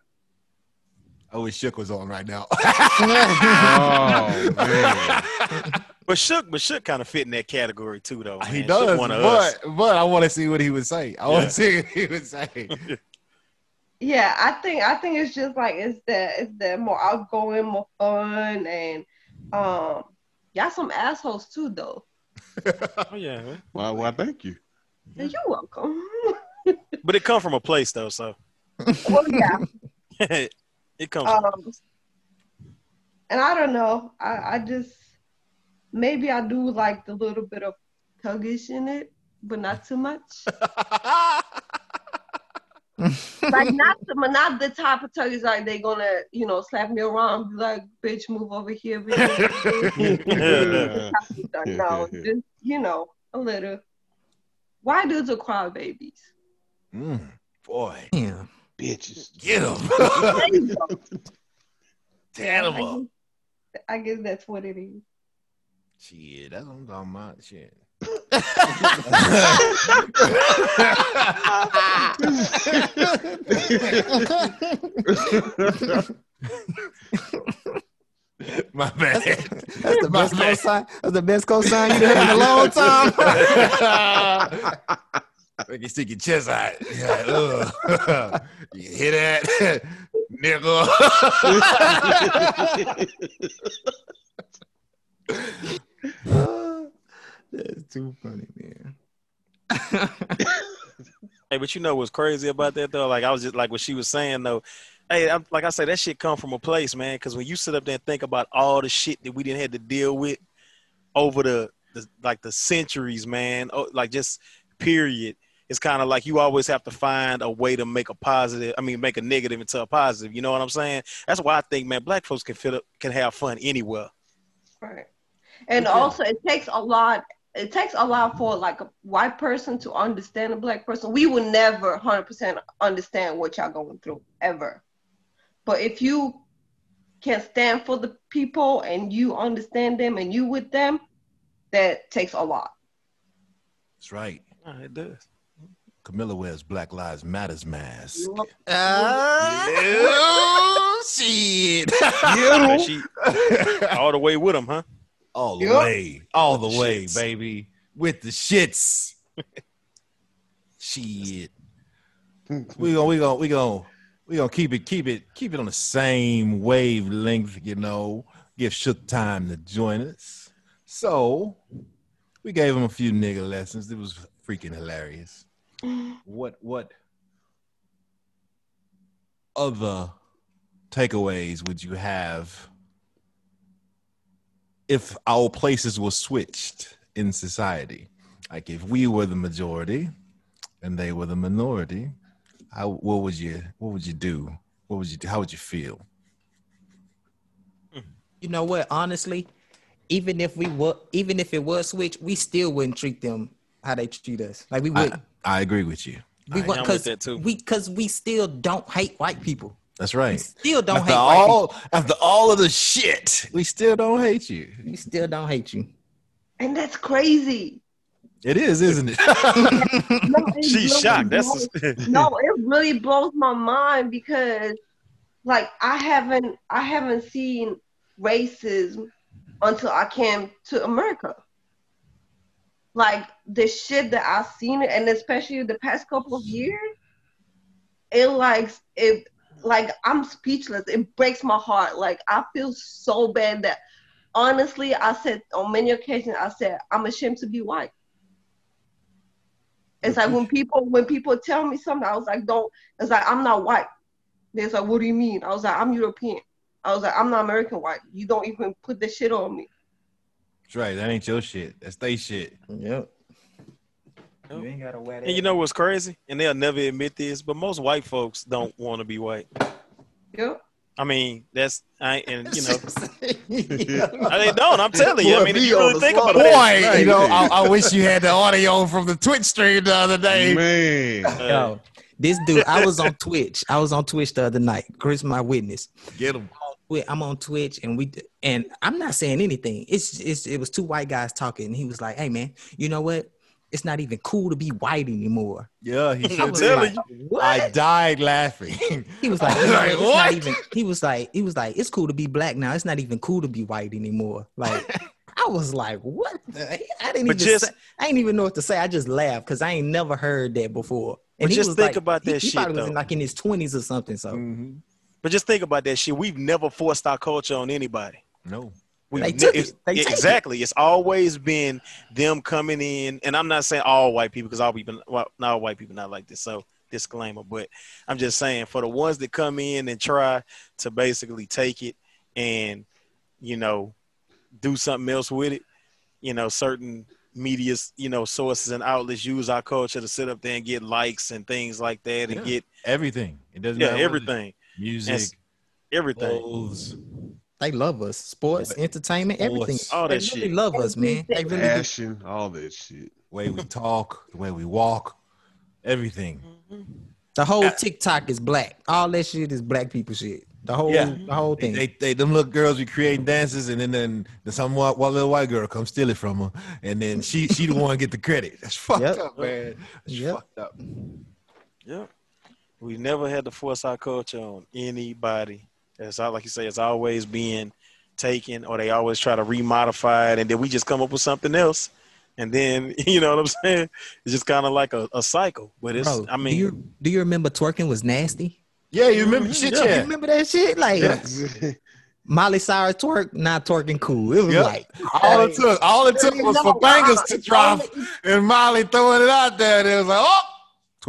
I wish Shook was on right now. Oh man. But Shook, but Shook kind of fit in that category too, though. he man. Shook does, one of us. but but I want to see what he would say. I want Yeah. to see what he would say. Yeah, I think I think it's just like it's the it's the more outgoing, more fun, and um, y'all some assholes too, though. Oh yeah, man. Why? Why? Thank you. You're welcome. but it come from a place though, so well, yeah. It comes. Um, and I don't know. I, I just maybe I do like the little bit of tuggish in it, but not too much. like not the not the type of tuggish like they gonna you know slap me around, be like bitch move over here. Bitch. no, just you know a little. Why dudes are crybabies? Mm, boy, Yeah. Bitches. get them. There you go. Tear him I up. guess- I guess that's what it is. Shit, that's what I'm talking about. Shit. My bad. That's the My best bad. cosign. That's the best cosign you've had in a long time. Make you stick your chest out. Yeah, you hear that, nigga? That's too funny, man. Hey, but you know what's crazy about that though? Like I was just like what she was saying though. Hey, I'm, like I say, that shit come from a place, man. Because when you sit up there and think about all the shit that we didn't have to deal with over the, the like the centuries, man. Oh, like just period. It's kind of like you always have to find a way to make a positive. I mean, make a negative into a positive. You know what I'm saying? That's why I think, man, black folks can fit up, can have fun anywhere. Right. And Okay. also it takes a lot it takes a lot for like a white person to understand a black person. We will never 100% understand what y'all going through ever. But if you can stand for the people and you understand them and you with them, that takes a lot. That's right. It does. Camilla wears Black Lives Matters mask. Oh, shit. Man, she all the way with him, huh? All the Yup. way. All the the way, shits. baby. With the shits. shit. We gonna we gonna we gonna we gonna keep it keep it keep it on the same wavelength, you know. Give Shook time to join us. So we gave him a few nigga lessons. It was freaking hilarious. What what other takeaways would you have if our places were switched in society? Like if we were the majority and they were the minority, how what would you what would you do? What would you do? How would you feel? You know what? Honestly, even if we were, even if it was switched, we still wouldn't treat them how they treat us. Like we would. I, I agree with you. we I- would I'm because too. we because we still don't hate white people. That's We right. still don't After hate white people. all after all of the shit, we still don't hate you. We still don't hate you. And that's crazy. It is, isn't it? No, it She's really shocked. blows- That's no, it really blows my mind because like I haven't I haven't seen racism until I came to America. Like the shit that I've seen and especially the past couple of years, it like it like I'm speechless. It breaks my heart. Like I feel so bad that honestly I said on many occasions I said I'm ashamed to be white. It's like when people when people tell me something, I was like, don't. It's like I'm not white. They're like, what do you mean? I was like, I'm European. I was like, I'm not American white. You don't even put this shit on me. That's right. That ain't your shit. That's they shit. Yep. Yep. You ain't gotta wear that. And you know what's crazy? And they'll never admit this, but most white folks don't want to be white. Yep. I mean, that's I and you know Yeah. they don't. I'm telling you. I mean, if you really think about Boy, you know, I, I wish you had the audio from the Twitch stream the other day. Man. uh, Yo, this dude, I was on Twitch. I was on Twitch the other night. Chris, my witness. Get him. Twitch. I'm on Twitch, and we and I'm not saying anything. It's it's it was two white guys talking, and he was like, "Hey man, you know what? It's not even cool to be white anymore." Yeah, he I should was telling like, I "What?" died laughing. He was like, was like, what? It's "What?" not even. He was like, he was like, it's cool to be black now. It's not even cool to be white anymore. Like, I was like, what? The? I didn't But even. just- say, I didn't even know what to say. I just laughed because I ain't never heard that before. But he just was think like- about he- that he shit, probably was in, like in his twenties or something. So Mhm. But just think about that shit. We've never forced our culture on anybody. No. We've They ne- took it. They yeah, take it. exactly. It's always been them coming in, and I'm not saying all white people because all people, well, not all white people not like this. So disclaimer, but I'm just saying for the ones that come in and try to basically take it and you know do something else with it. You know, certain media, you know, sources and outlets use our culture to sit up there and get likes and things like that, and Yeah. get Everything. It doesn't yeah matter. what it is. everything, Music, everything. clothes. they love us. Sports, entertainment, everything. All that shit. they really love us, man. They really do. All that shit. way we talk, the way we walk, everything. Mm-hmm. The whole TikTok is black. All that shit is black people shit. The whole, Yeah. the whole thing. they, they them little girls be creating dances, and then then, then some white, one little white girl come steal it from her, and then she she the one get the credit. That's fucked Yep. up, man. That's Yep. fucked up. Yeah. We never had to force our culture on anybody. It's all like you say, it's always being taken or they always try to remodify it and then we just come up with something else. And then you know what I'm saying? It's just kind of like a, a cycle. But it's Bro, I mean do you do you remember twerking was nasty? Yeah, you remember shit? Yeah. You remember that shit? Like Molly Cyrus twerk, not twerking cool. It was Yep. like all it took, all it took was for bangers to drop, and Molly throwing it out there, and it was like, oh,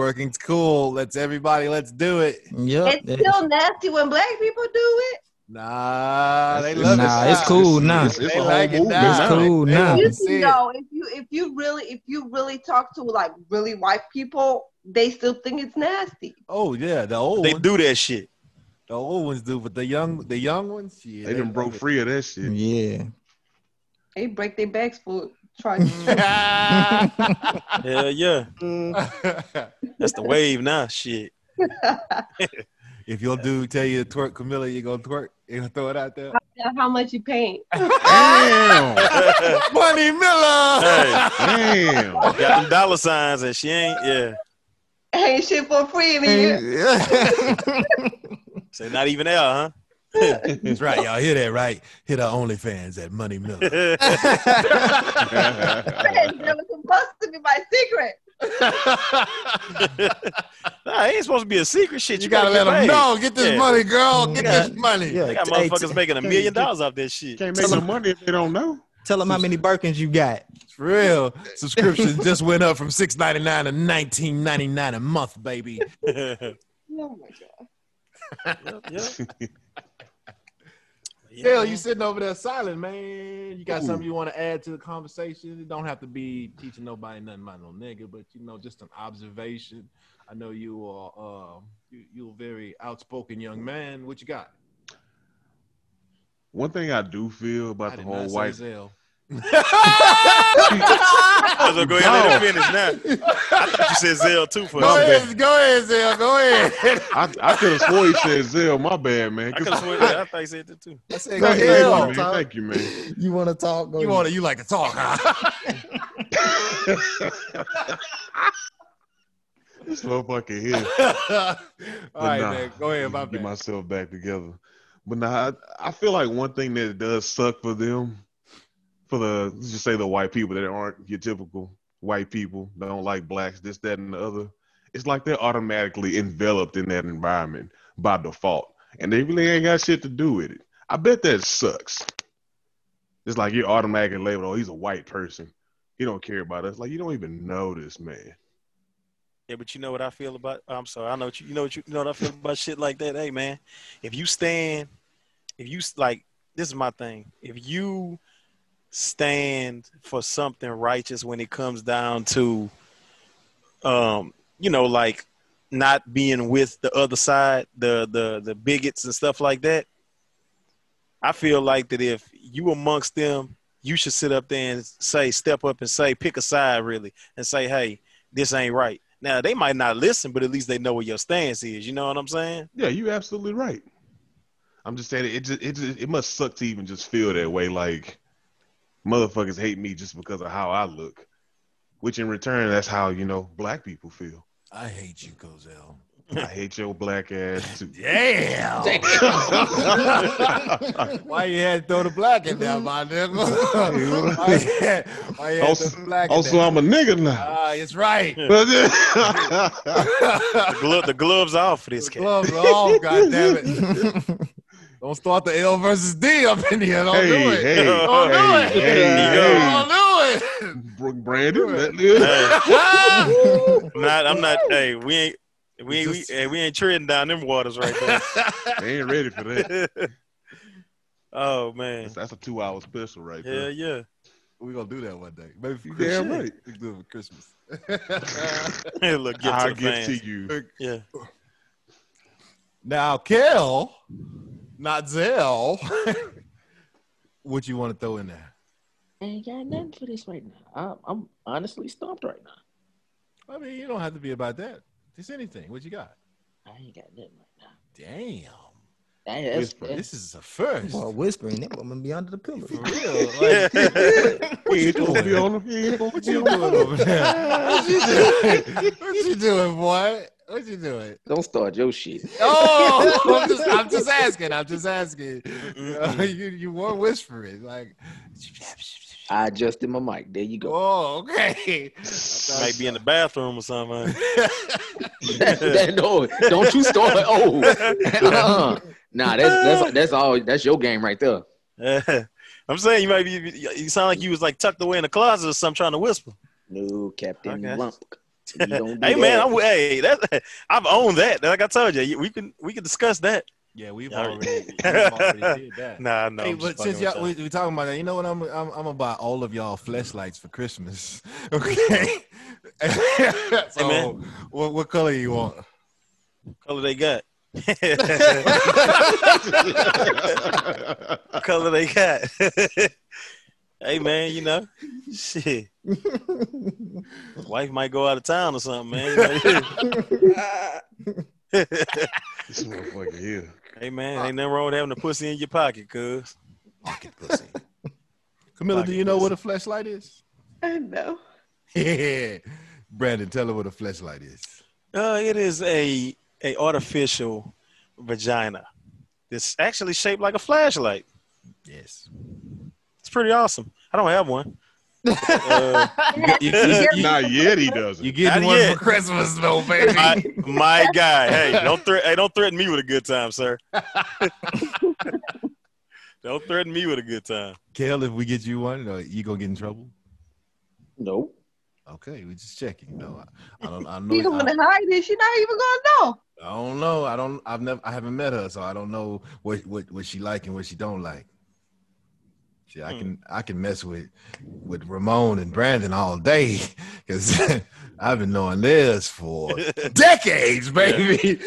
twerking's cool. Let's everybody, let's do it. Yep. It's still nasty when black people do it. Nah, they It's- love Nah, it. it's cool now. It's, it's like it now. It's cool They now. want You to see see, though, if you if you really if you really talk to like really white people, they still think it's nasty. Oh yeah, the old they ones, do that shit. the old ones do, but the young, the young ones, yeah, They done broke love it. free of that shit. Yeah. They break their backs for trying to Yeah, yeah. That's the wave now. Shit. if your dude tell you to twerk Camilla, you gonna twerk? You gonna throw it out there? how much you paying. Damn. Money Miller. Damn. Got them dollar signs and she ain't, yeah. Ain't shit for free in here. So not even there, huh? That's right, y'all hear that right? Hit our OnlyFans at Money Miller. That was supposed to be my secret. nah, it ain't supposed to be a secret shit. you You, gotta let them paid. know. Get this Yeah. money, girl. Get Yeah. this money. Yeah. They got Hey, motherfuckers t- making a million dollars off this shit. Can't make no money if they don't know. Tell them how many Birkins you got. For real. Subscription just went up from six ninety nine to nineteen ninety nine a month, baby. Oh my god. yeah. Hell, you sitting over there silent, man. You got Ooh. something you want to add to the conversation? It don't have to be teaching nobody nothing about no nigga, but you know, just an observation. I know you are uh, you, you're a very outspoken young man. What you got? One thing I do feel I about the whole white Zell. Might as well go ahead and let him finish now. I thought you said Zell too for Go a second. ahead, go ahead, Zell. Go ahead. I, I could have swore he said Zell. My bad, man. I could have sworn that. I thought you said that too. I said, Go go Thank ahead, you, man. Thank you, man. You want to talk? Go You want to? You like to talk, huh? this motherfucker here. All But right, nah, man. Go ahead, my Get bad. myself back together. But nah, I, I feel like one thing that does suck for them, for the let's just say the white people that aren't your typical white people, don't like blacks, this, that, and the other. It's like they're automatically enveloped in that environment by default, and they really ain't got shit to do with it. I bet that sucks. It's like you're automatically labeled, oh, he's a white person. He don't care about us. Like you don't even know this man. Yeah, but you know what I feel about? Oh, I'm sorry. I know what you, you know what you, you know what I feel about shit like that. Hey, man, if you stand, if you like, this is my thing. If you stand for something righteous when it comes down to, um, you know, like not being with the other side, the the the bigots and stuff like that. I feel like that if you amongst them, you should sit up there and say, step up and say, pick a side really, and say, hey, this ain't right. Now they might not listen, but at least they know what your stance is. You know what I'm saying? Yeah, you're absolutely right. I'm just saying it. Just, it just, it must suck to even just feel that way. Like motherfuckers hate me just because of how I look, which in return, that's how you know black people feel. I hate you, Cozell. I hate your black ass too. Damn. Why you had to throw the black in there, my nigga? Why you had, why you had Also, the black in also there? I'm a nigga now. Ah, it's right. The, glo- the gloves off for this The cat. gloves are off, goddammit. Don't start the L versus D up in here. Don't hey, do it. hey, Don't do it. hey, Don't hey, do Bro- Do it. that- it. I'm not. I'm not. Hey, we ain't. We ain't. We, hey, we ain't treading down them waters right there. they ain't ready for that. oh man. That's, that's a two hour special right Yeah, there. yeah. Yeah. We're gonna do that one day. Maybe for Christmas. damn right. We do it for Christmas. Look, gift I'll to the give fans. to you. Yeah. now, Kel, not Zell. what you want to throw in there? I ain't got nothing for this right now. I'm, I'm honestly stumped right now. I mean, you don't have to be about that. Just anything. What you got? I ain't got nothing right now. Damn. That's- Whisper. that's- This is a first. Boy, whispering that woman be under the pillow. For real. Like, He ain't supposed to be on him. He what you doing over there? What you doing? What you doing, boy? What you doing? Don't start your shit. Oh, I'm just, I'm just asking. I'm just asking. Uh, you, you were whispering, like. I adjusted my mic. There you go. Oh, okay. Might be in the bathroom or something. That- no, don't you start. Oh, uh-uh. nah, that's that's that's all. That's your game right there. I'm saying you might be. You sound like you was like tucked away in the closet or something, trying to whisper. No, Captain Okay. Lump. You don't do Hey man, that. I'm, hey, that I've owned that. Like I told you, we can we can discuss that. Yeah, we've already, we've already did that. Nah, no. hey, I'm but since y'all we, we talking about that, you know what? I'm I'm, I'm gonna buy all of y'all flashlights for Christmas. Okay. so, man. what what color you want? y'all. color they got. color they got. Hey man, you know, shit. Wife might go out of town or something, man. This motherfucker here. hey man, ain't nothing wrong with having a pussy in your pocket, cuz. Pocket pussy. Camilla, do you know what a flashlight is? I know. Yeah. Brandon, tell her what a flashlight is. Uh, it is a a artificial vagina. It's actually shaped like a flashlight. Yes. It's pretty awesome. I don't have one. Uh, You, you, you, Not yet, he doesn't. you getting Not one yet. for Christmas though, baby. my, my guy, hey, don't threat, hey, don't threaten me with a good time, sir. don't threaten me with a good time. Kel, if we get you one, uh, you gonna get in trouble? Nope. Okay, we're just checking. No, I, I don't. I know. You don't want I, to hide it. She's not even gonna know. I don't know. I don't. I've never. I haven't met her, so I don't know what what what she like and what she don't like. See, I Hmm. can I can mess with with Ramon and Brandon all day because I've been knowing this for decades, baby.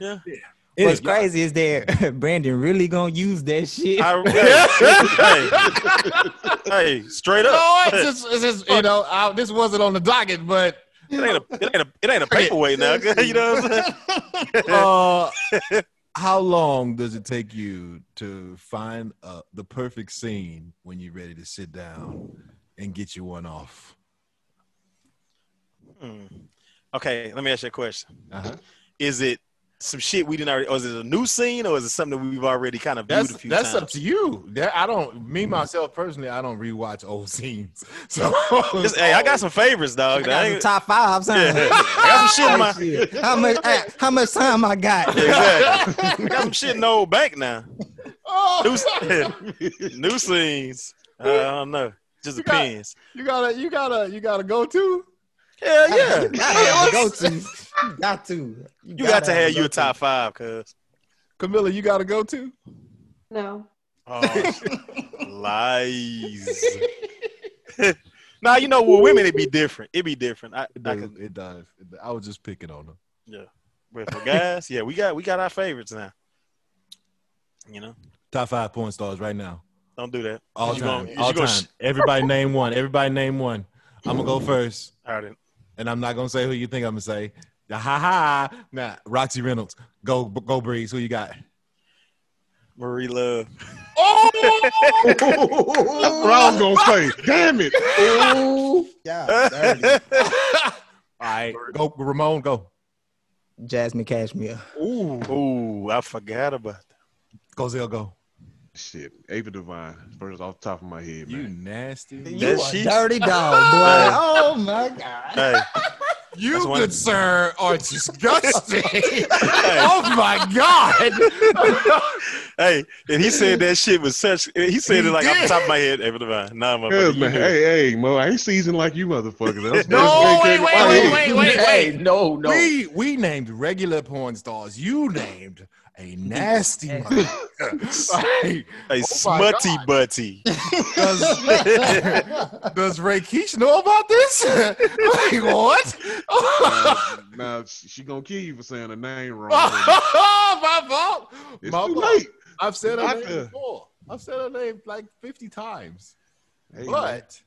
Yeah. What's crazy is that Brandon really gonna use that shit. I, hey, hey, straight up. No, it's just, it's just you know, I, this wasn't on the docket, but It ain't a, it ain't a, it ain't a paperweight now. You know what I'm saying? uh, how long does it take you to find uh, the perfect scene when you're ready to sit down and get you one off? Hmm. Okay, let me ask you a question. Uh-huh. Is it some shit we didn't already, or is it a new scene, or is it something that we've already kind of viewed That's a few that's times? up to you. That I don't. Me myself personally, I don't rewatch old scenes. So Just- hey, I got some favorites, I dog. got I some top five. Yeah. I got some shit in my how much? how much time I got? exactly. I got some shit in the old bank now. Oh, New, new scenes. Uh, I don't know. Just You got- depends. you gotta, you gotta, you gotta go to. Hell yeah. Gotta go to. You got to. You got to have you a go-to. top five, cuz. Camilla, you gotta go to. No. Oh, lies. now you know with women it be different. It be different. I, It I does. could, It does. I was just picking on them. yeah. But for guys, yeah, we got we got our favorites now. You know, Top five porn stars right now. don't do that. All time. gonna- you all gonna time. sh- Everybody name one. Everybody name one. I'm gonna go first, All right. And I'm not gonna say who you think I'm gonna say. Ha ha. Nah, Roxy Reynolds. Go go Breeze. Who you got? Marie Luv. That's what I was gonna say. Damn it. Ooh, yeah. All right, go Ramon, go. Jazmine Cashmere. Ooh, Ooh, I forgot about that. go Zell, go. Shit. Ava Devine. First off the top of my head, You nasty. You That a shit- dirty dog, boy. Oh my god. Hey, You, That's good sir, are disgusting. oh my god. hey, and he said that shit was such. He said He it like off the top of my head. Ava Devine. Nah, my Cause, man, hey, hey, Mo, I ain't seasoned like you motherfuckers. That's- No, that's- wait, that's- wait, my wait, wait, wait, Hey, wait. no, no. We we named regular porn stars. You named a nasty motherfucker. Hey, Hey, Oh smutty God. butty. does, does Ray Keesh know about this? like what? Now, now she she gonna kill you for saying the name wrong. my fault. it's My too fault. late. I've said her name the- before. I've said her name like 50 times. Hey, But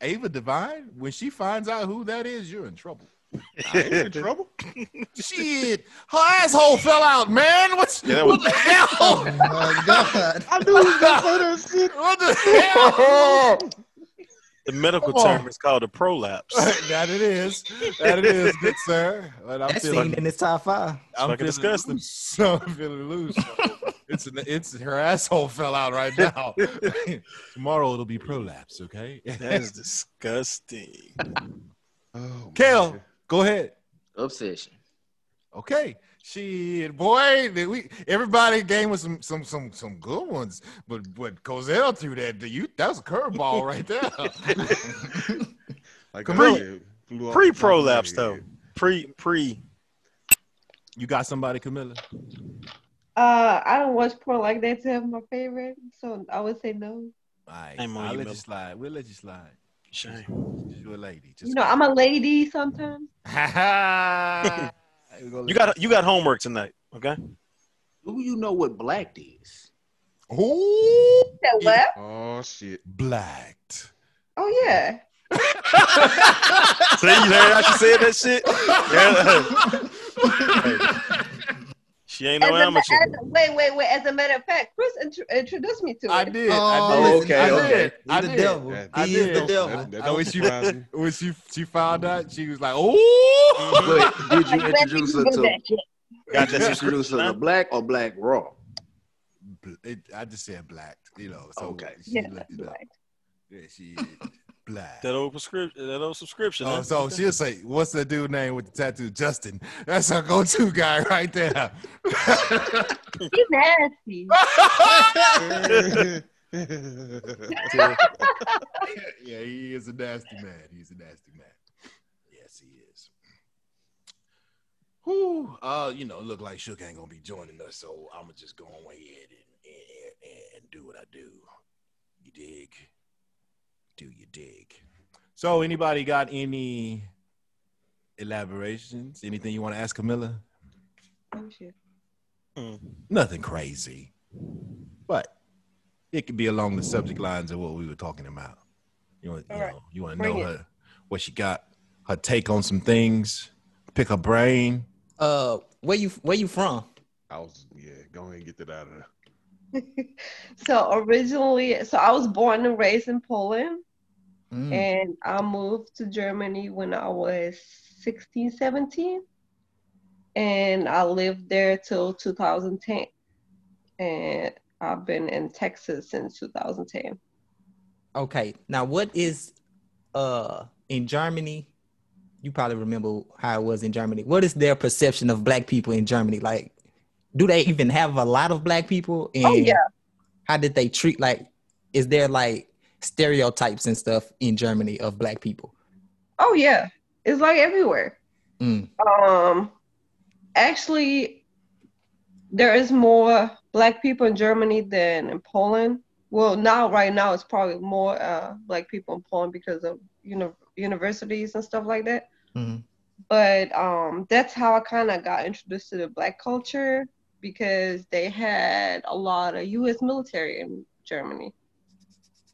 Ava Devine, when she finds out who that is, you're in trouble. I ain't in trouble. Shit, her asshole fell out, man. What's Yeah, that what the hell? Oh my god. I knew he was gonna say that shit. What the hell? The medical Come on. term is called a prolapse. that it is. That it is, good sir. But I'm That's feeling, seen in his top five. I'm fucking feeling disgusting. loose. So I'm feeling loose. it's an, it's her asshole fell out right now. Tomorrow it'll be prolapse. Okay. That is disgusting. Oh, Kale, man. Go ahead. Obsession. Okay. Shit, boy, did we everybody gave us some some some some good ones, but but Cozell threw that. You that was a curveball right there. Like Come I on. said, flew off Pre the top prolapse though. Pre pre. you got somebody, Camilla? Uh, I don't watch porn like that to have my favorite, so I would say no. All right, Shame on I'll you, let you slide. We'll let you slide. Shame. You're a lady. Just You know, I'm a lady sometimes. you You got you got homework tonight. Okay. Do you know what blacked is? Ooh, That what? Oh shit. blacked. Oh yeah. See, you heard how she said that shit? Yeah. She ain't As no a, ma- amateur. as, wait, wait, wait. As a matter of fact, Chris int- introduced me to it. I did. Oh, I did. okay, I okay. did. He's I the did. devil. That- I he is did. the devil. That, that I don't wish me. When she she found out, she was like, "Oh, But did you introduce her to? Got did that you introduce her to black or black raw? it, I just said blacked, you know. So Okay. she Yeah, looked it up. Yeah, she is black. That old prescription. That old subscription. Oh, huh? so she'll say, "What's that dude name with the tattoo?" Justin. That's her go-to guy right there. He's nasty. yeah, he is a nasty man. He's a nasty man. Yes, he is. Whew. Uh, you know, look like Shook ain't gonna be joining us, so I'm gonna just go on ahead and, and, and do what I do. You dig? Do you dig? So, anybody got any elaborations? Anything you want to ask Camilla? Oh shit. Hmm. Nothing crazy, but it could be along the subject lines of what we were talking about. You want, you All right. know, you want to know it. her what she got, her take on some things, pick her brain. Uh, where you where you from? I was yeah, go ahead and get that out of there. So originally, so I was born and raised in Poland, Mm. and I moved to Germany when I was 16, 17. And I lived there till 2010. And I've been in Texas since 2010. Okay, now what is uh in Germany? You probably remember how it was in Germany. What is their perception of black people in Germany? Like, do they even have a lot of black people? And Oh, yeah. how did they treat like? Is there like stereotypes and stuff in Germany of black people? Oh yeah, it's like everywhere. Mm. Um, actually, there is more black people in Germany than in Poland. Well, now right now it's probably more uh, black people in Poland because of you know universities and stuff like that. Mhm. But um, that's how I kind of got introduced to the black culture because they had a lot of U.S. military in Germany.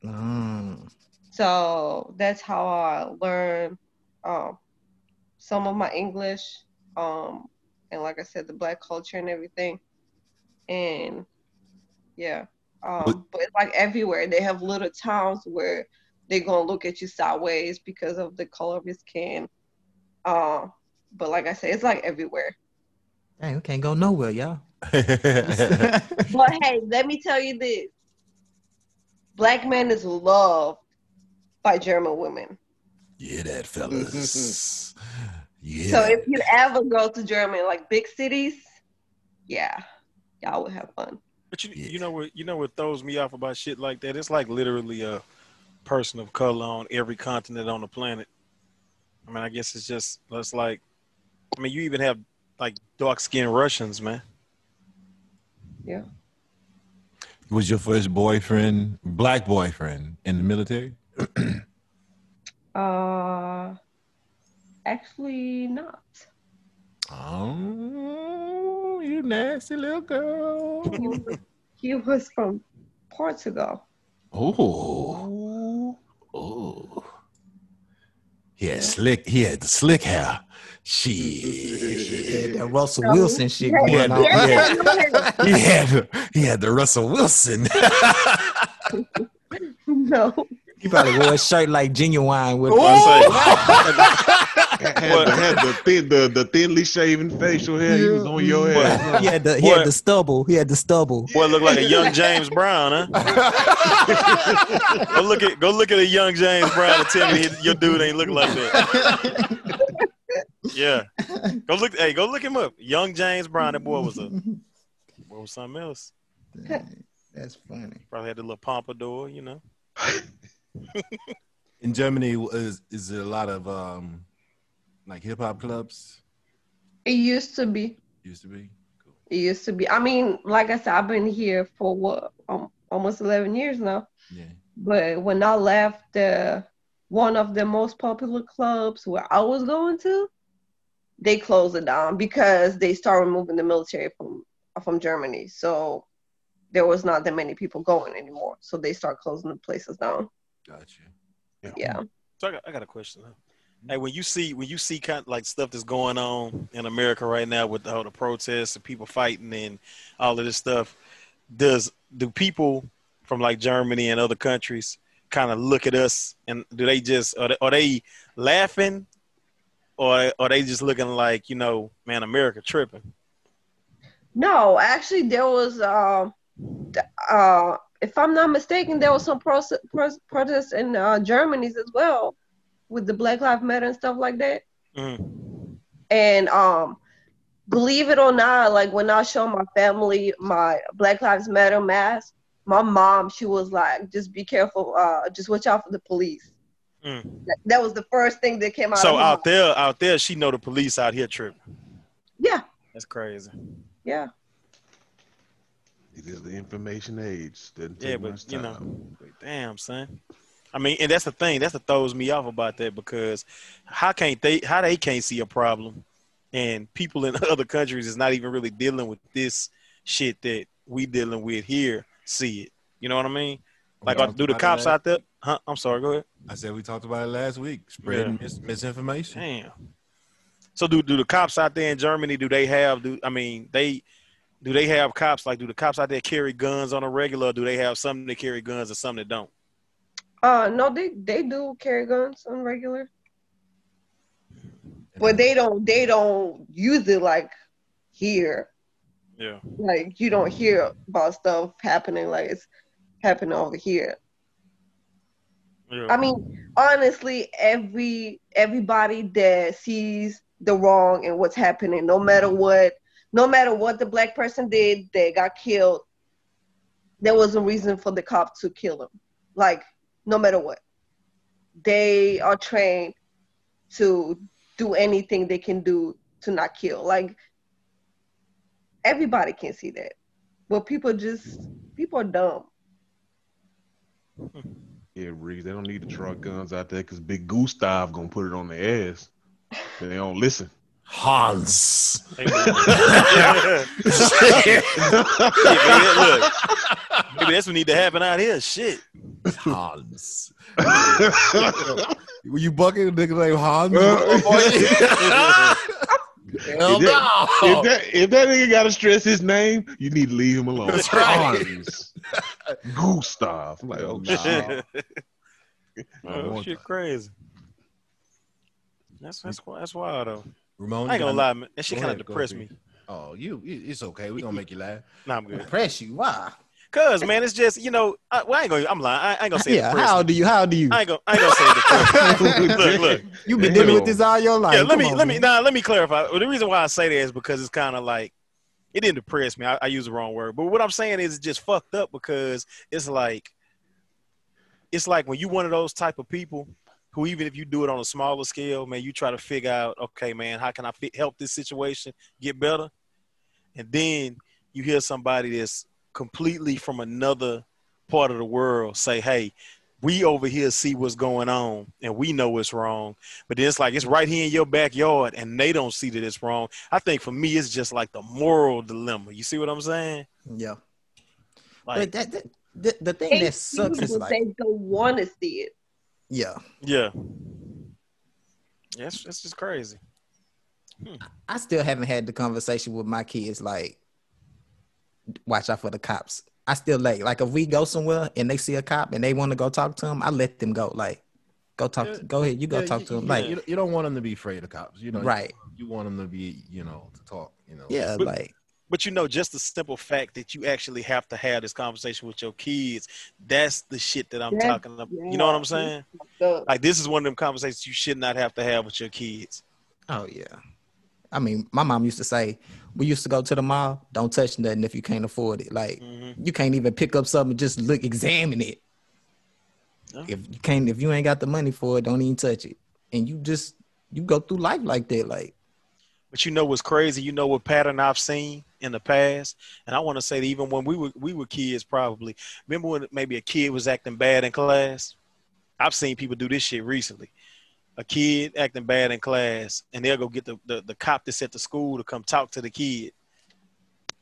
Mm. So that's how I learned um, some of my English, um, and like I said, the black culture and everything. And Yeah. Um, but it's like everywhere. They have little towns where they're gonna look at you sideways because of the color of your skin. Um, but like I said, it's like everywhere. Dang, we can't go nowhere, y'all. But hey, let me tell you this: black man is loved by German women. yeah, that fellas. Yeah. So if you ever go to Germany, like big cities, yeah, y'all would have fun. But you, Yeah. you know what you know what throws me off about shit like that? It's like literally a person of color on every continent on the planet. I mean, I guess it's just it's like I mean, you even have like dark skinned Russians, man. Yeah. was your first boyfriend, black boyfriend, in the military? Uh, actually not. Oh, you nasty little girl. He was, he was from Portugal. Oh, oh. He had slick. He had slick hair. Yeah, Shit. that Russell No, Wilson shit He going had, on. yeah. the, he, had, he had the Russell Wilson. No. He probably wore a shirt like genuine with I Had, the, had the thin, the, the thinly shaven facial hair. He was on your Boy. ass. he had the he Boy. had the stubble. He had the stubble. Boy, look like a young James Brown, huh? go look at go look at a young James Brown and tell me your dude ain't look like that. Yeah, go look. Hey, go look him up. Young James Brown. That boy was a boy was something else. Dang, That's funny. Probably had the little pompadour, you know. in Germany, is is there a lot of um, like hip hop clubs? It used to be. Used to be. Cool. It used to be. I mean, like I said, I've been here for what, um, almost 11 years now. Yeah. But when I left uh, one of the most popular clubs where I was going to, they closed it down because they started removing the military from from Germany. So there was not that many people going anymore. So they start closing the places down. Gotcha. Yeah. So I got, I got a question. Hey, when you see when you see kind of like stuff that's going on in America right now with all the protests and people fighting and all of this stuff, does do people from like Germany and other countries kind of look at us and do they just are they, are they laughing or are they just looking like you know man America tripping? No, actually, there was, uh, uh, if I'm not mistaken, there was some pro- pro- protests in uh, Germany as well with the Black Lives Matter and stuff like that. Mhm. And um, believe it or not, like when I showed my family my Black Lives Matter mask, my mom, she was like, "Just be careful. Uh, just watch out for the police." Mm. That, that was the first thing that came out. So of out mouth. there, out there, she know the police out here tripping. yeah, That's crazy. yeah. It is the information age. Doesn't Yeah, but much you know, but damn son. I mean, and that's the thing. That's what throws me off about that because how can't they? How they can't see a problem, and people in other countries is not even really dealing with this shit that we dealing with here. See it. You know what I mean? Like, We are, talked do the cops that. out there? Huh? I'm sorry. Go ahead. I said we talked about it last week. Spreading Yeah. mis- misinformation. Damn. So do do the cops out there in Germany? Do they have? Do I mean they? Do they have cops? Like, do the cops out there carry guns on a regular? Or do they have some that carry guns and some that don't? Uh, no, they they do carry guns on regular, but they don't they don't use it like here. Yeah. Like you don't hear about stuff happening like it's happening over here. Yeah. I mean, honestly, every everybody that sees the wrong and what's happening, no matter mm-hmm. what, no matter what the black person did, they got killed. There was a reason for the cop to kill him. Like, no matter what, they are trained to do anything they can do to not kill. Like, everybody can see that, but people just people are dumb. Hmm. Yeah, Riggs, they don't need the truck guns out there because Big Gustav gonna put it on their ass. And They don't listen. Hans. Hey, yeah. man, look, maybe that's what need to happen out here. Shit. Hans. Were you bucking a nigga named Hans? Oh, Hell If that- no. If that if that nigga gotta stress his name, you need to leave him alone. That's right. Hans. Gustav. I'm like, oh Nah. shit. Oh shit, crazy. That's that's that's wild though. Ramon, I ain't you gonna lie, man. That shit kind of depressed me. Oh, you, you- it's okay. We gonna make you laugh. Nah, I'm good. Press you? Why? Cause man, it's just you know, I, well, I ain't gonna. I'm lying. I, I ain't gonna say Yeah. How do you? How do you? I ain't gonna. I ain't gonna say it look, look. You've been dealing with this all your life. yeah, let Come me on, let me man. nah, let me clarify. Well, the reason why I say that is because it's kind of like it didn't depress me. I, I use the wrong word, but what I'm saying is it's just fucked up because it's like it's like when you one of those type of people who even if you do it on a smaller scale, man, you try to figure out, okay, man, how can I fit, help this situation get better, and then you hear somebody that's completely from another part of the world say, hey. We over here see what's going on and we know it's wrong. But then it's like it's right here in your backyard and they don't see that it's wrong. I think for me, it's just like the moral dilemma. You see what I'm saying? Yeah. Like, but that, that the, the thing They that sucks is people, like, they don't want to see it. yeah, yeah. Yeah, it's, it's just crazy. Hmm. I still haven't had the conversation with my kids like, watch out for the cops. I still like, like if we go somewhere and they see a cop and they want to go talk to him, I let them go. Like, go talk. Yeah. To, go ahead, you go Yeah, talk to him. you- Like, you, you don't want them to be afraid of cops. You know, right? You want them to be, you know, to talk. You know. Yeah, But- like But you know, just the simple fact that you actually have to have this conversation with your kids, that's the shit that I'm That's- talking about. You know what I'm saying? Like this is one of them conversations you should not have to have with your kids. Oh yeah. I mean, my mom used to say, we used to go to the mall, don't touch nothing if you can't afford it. Like Mhm. you can't even pick up something, just look, examine it. Yeah. If you can't, if you ain't got the money for it, don't even touch it. And you just you go through life like that. Like, But you know what's crazy? You know what pattern I've seen in the past, and I want to say that even when we were we were kids, probably remember when maybe a kid was acting bad in class. I've seen people do this shit recently. A kid acting bad in class, and they'll go get the, the, the cop that's at the school to come talk to the kid.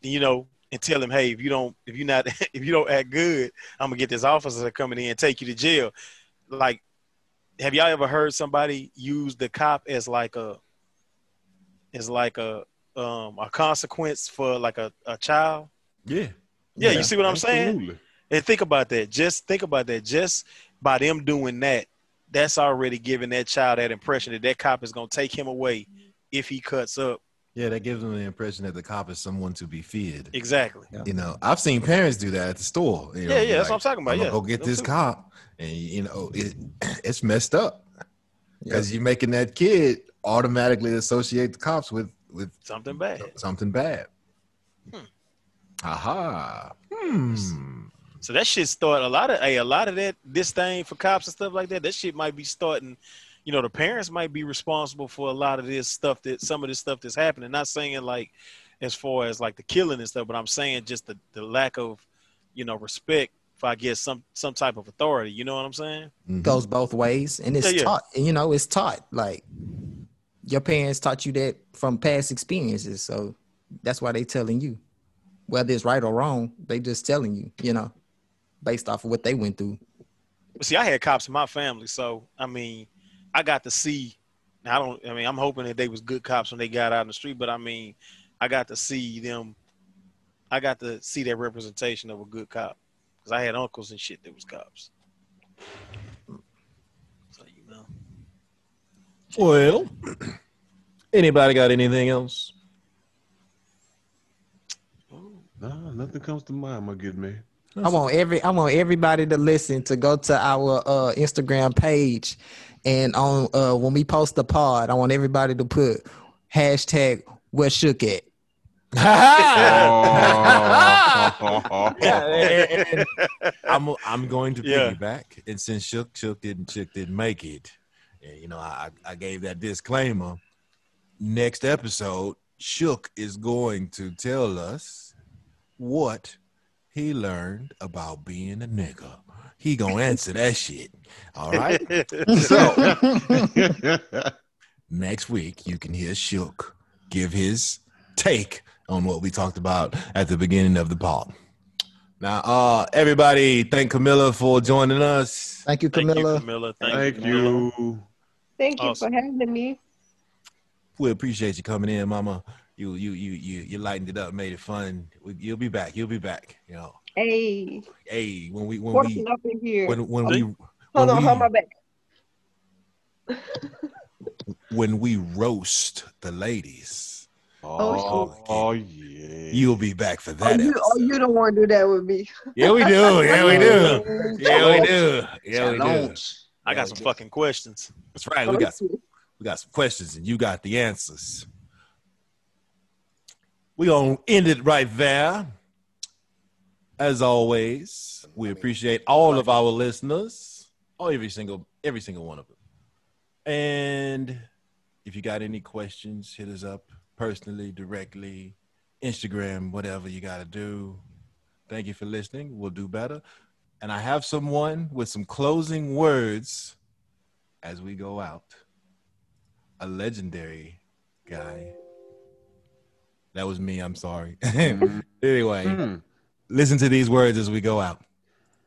You know, and tell him, hey, if you don't if you not if you don't act good, I'm gonna get this officer coming in and take you to jail. Like, have y'all ever heard somebody use the cop as like a as like a um a consequence for like a, a child? Yeah. Yeah, Yeah, you see what I'm saying? Absolutely. And think about that. Just think about that. Just by them doing that, that's already giving that child that impression that that cop is gonna take him away if he cuts up. Yeah, that gives them the impression that the cop is someone to be feared. Exactly. You know, I've seen parents do that at the store. You know, Yeah, yeah, be that's what I'm talking about, "I'm yeah. go get Them this too. cop, and you know, it, it's messed up because you're making that kid automatically associate the cops with with Something bad. something bad. Hmm. Aha. Hmm. So that shit start a lot of hey, a lot of that disdain for cops and stuff like that. That shit might be starting. You know, the parents might be responsible for a lot of this stuff that some of this stuff that's happening. Not saying like as far as like the killing and stuff, but I'm saying just the, the lack of, you know, respect for I guess some some type of authority. You know what I'm saying? Mhm. goes both ways, and it's Yeah, yeah. taught. You know, it's taught. Like your parents taught you that from past experiences, so that's why they telling you, whether it's right or wrong. They just telling you. You know, based off of what they went through. See, I had cops in my family, so I mean, I got to see. I don't. I mean, I'm hoping that they was good cops when they got out in the street, but I mean, I got to see them. I got to see that representation of a good cop because I had uncles and shit that was cops. So you know, Well, anybody got anything else? Nah, nothing comes to mind, my good man. I want every I want everybody to listen to go to our uh, Instagram page, and on uh, when we post the pod, I want everybody to put hashtag what shook it. Oh. Yeah, I'm I'm going to Yeah. piggyback, and since Shook Shook didn't Shook didn't make it, and you know I I gave that disclaimer. Next episode, Shook is going to tell us what he learned about being a nigga. He gonna answer that shit. All right. So next week you can hear Shook give his take on what we talked about at the beginning of the pod. Now, uh, everybody, thank Camilla for joining us. Thank you, thank Camilla. you, Camilla. Thank, Thank you. Camilla. thank you Awesome. for having me. We appreciate you coming in, Mama. You you you you you lightened it up, made it fun. You'll be back. You'll be back. You know, Hey, hey, when we when forcing we up in here. when when we Hold when on, we- hold my back. when we roast the ladies, Oh, oh shit. Oh, oh, yeah. you'll be back for Oh, that. you, oh, you don't want to do that with me. Yeah, we do. Yeah, we do. Yeah, we do. Yeah, we do. I got some fucking questions. That's right. We got some, we got some questions, and you got the answers. We gonna end it right there. As always, we appreciate all of our listeners, oh every single every single one of them. And if you got any questions, hit us up personally, directly, Instagram, whatever you got to do. Thank you for listening. We'll do better. And I have someone with some closing words as we go out. A legendary guy. That was me. I'm sorry. anyway, Hmm. listen to these words as we go out.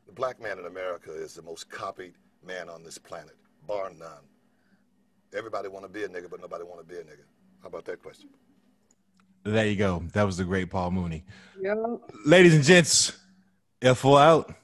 The black man in America is the most copied man on this planet, bar none. Everybody want to be a nigga, but nobody want to be a nigga. How about that question? There you go. That was the great Paul Mooney. Yeah. Ladies and gents, F4 out.